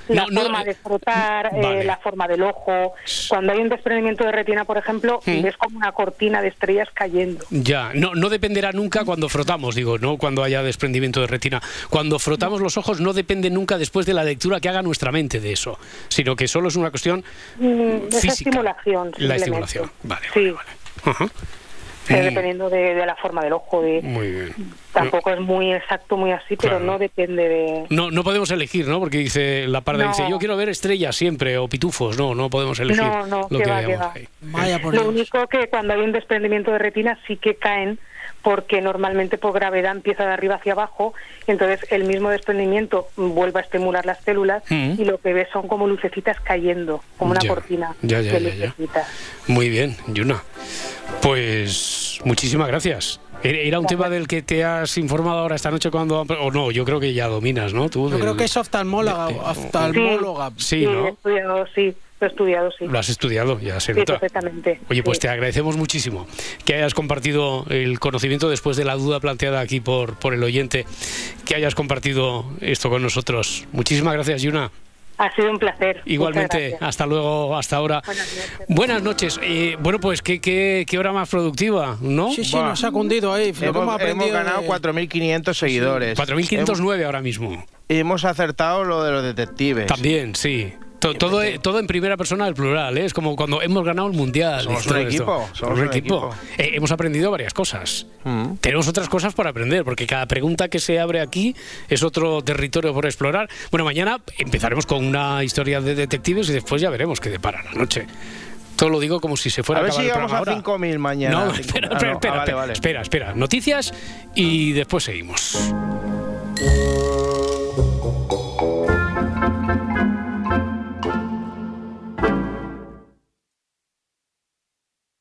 La, forma de frotar, eh, la forma del ojo. Cuando hay un desprendimiento de retina, por ejemplo, mm. ves como una cortina de estrellas cayendo. Ya, no, no dependerá nunca cuando frotamos, digo, no cuando haya desprendimiento de retina. Cuando frotamos los ojos no depende nunca después de la lectura que haga nuestra mente de eso, sino que solo es una cuestión mm, física. estimulación. La estimulación, vale, sí. vale. Ajá. Eh, dependiendo de, la forma del ojo. De, muy bien. Tampoco es muy exacto, muy así, pero no depende de... No, no podemos elegir, ¿no? Porque dice la parda, dice, yo quiero ver estrellas siempre, o pitufos. No, no podemos elegir no, no, lo que, va, Lo único que cuando hay un desprendimiento de retina sí que caen porque normalmente por gravedad empieza de arriba hacia abajo, entonces el mismo desprendimiento vuelve a estimular las células mm. y lo que ves son como lucecitas cayendo, como una cortina de lucecitas. Muy bien, Yuna. Pues muchísimas gracias. ¿Era un tema del que te has informado ahora esta noche cuando... O no, yo creo que ya dominas, ¿no? Tú yo creo que es oftalmóloga. oftalmóloga. Sí, ¿no? sí he estudiado, sí. Lo has estudiado, ya se nota. perfectamente. Oye, pues te agradecemos muchísimo que hayas compartido el conocimiento después de la duda planteada aquí por, por el oyente, que hayas compartido esto con nosotros. Muchísimas gracias, Yuna. Ha sido un placer. Igualmente, hasta luego, hasta ahora. Buenas noches. Eh, bueno, pues ¿qué, qué, qué hora más productiva, ¿no? Sí, sí, nos ha cundido ahí. Hemos, hemos ganado 4.500 seguidores. 4.509 ahora mismo. Hemos acertado lo de los detectives. También, sí. Todo, todo, en primera persona del plural, ¿eh? es como cuando hemos ganado el mundial. Somos un equipo. Somos un equipo. Eh, hemos aprendido varias cosas. Mm. Tenemos otras cosas por aprender, porque cada pregunta que se abre aquí es otro territorio por explorar. Bueno, mañana empezaremos con una historia de detectives y después ya veremos qué depara la noche. Todo lo digo como si se fuera a, ver si llegamos a 5.000 mañana. No, espera, espera, espera, espera, espera. Noticias y después seguimos.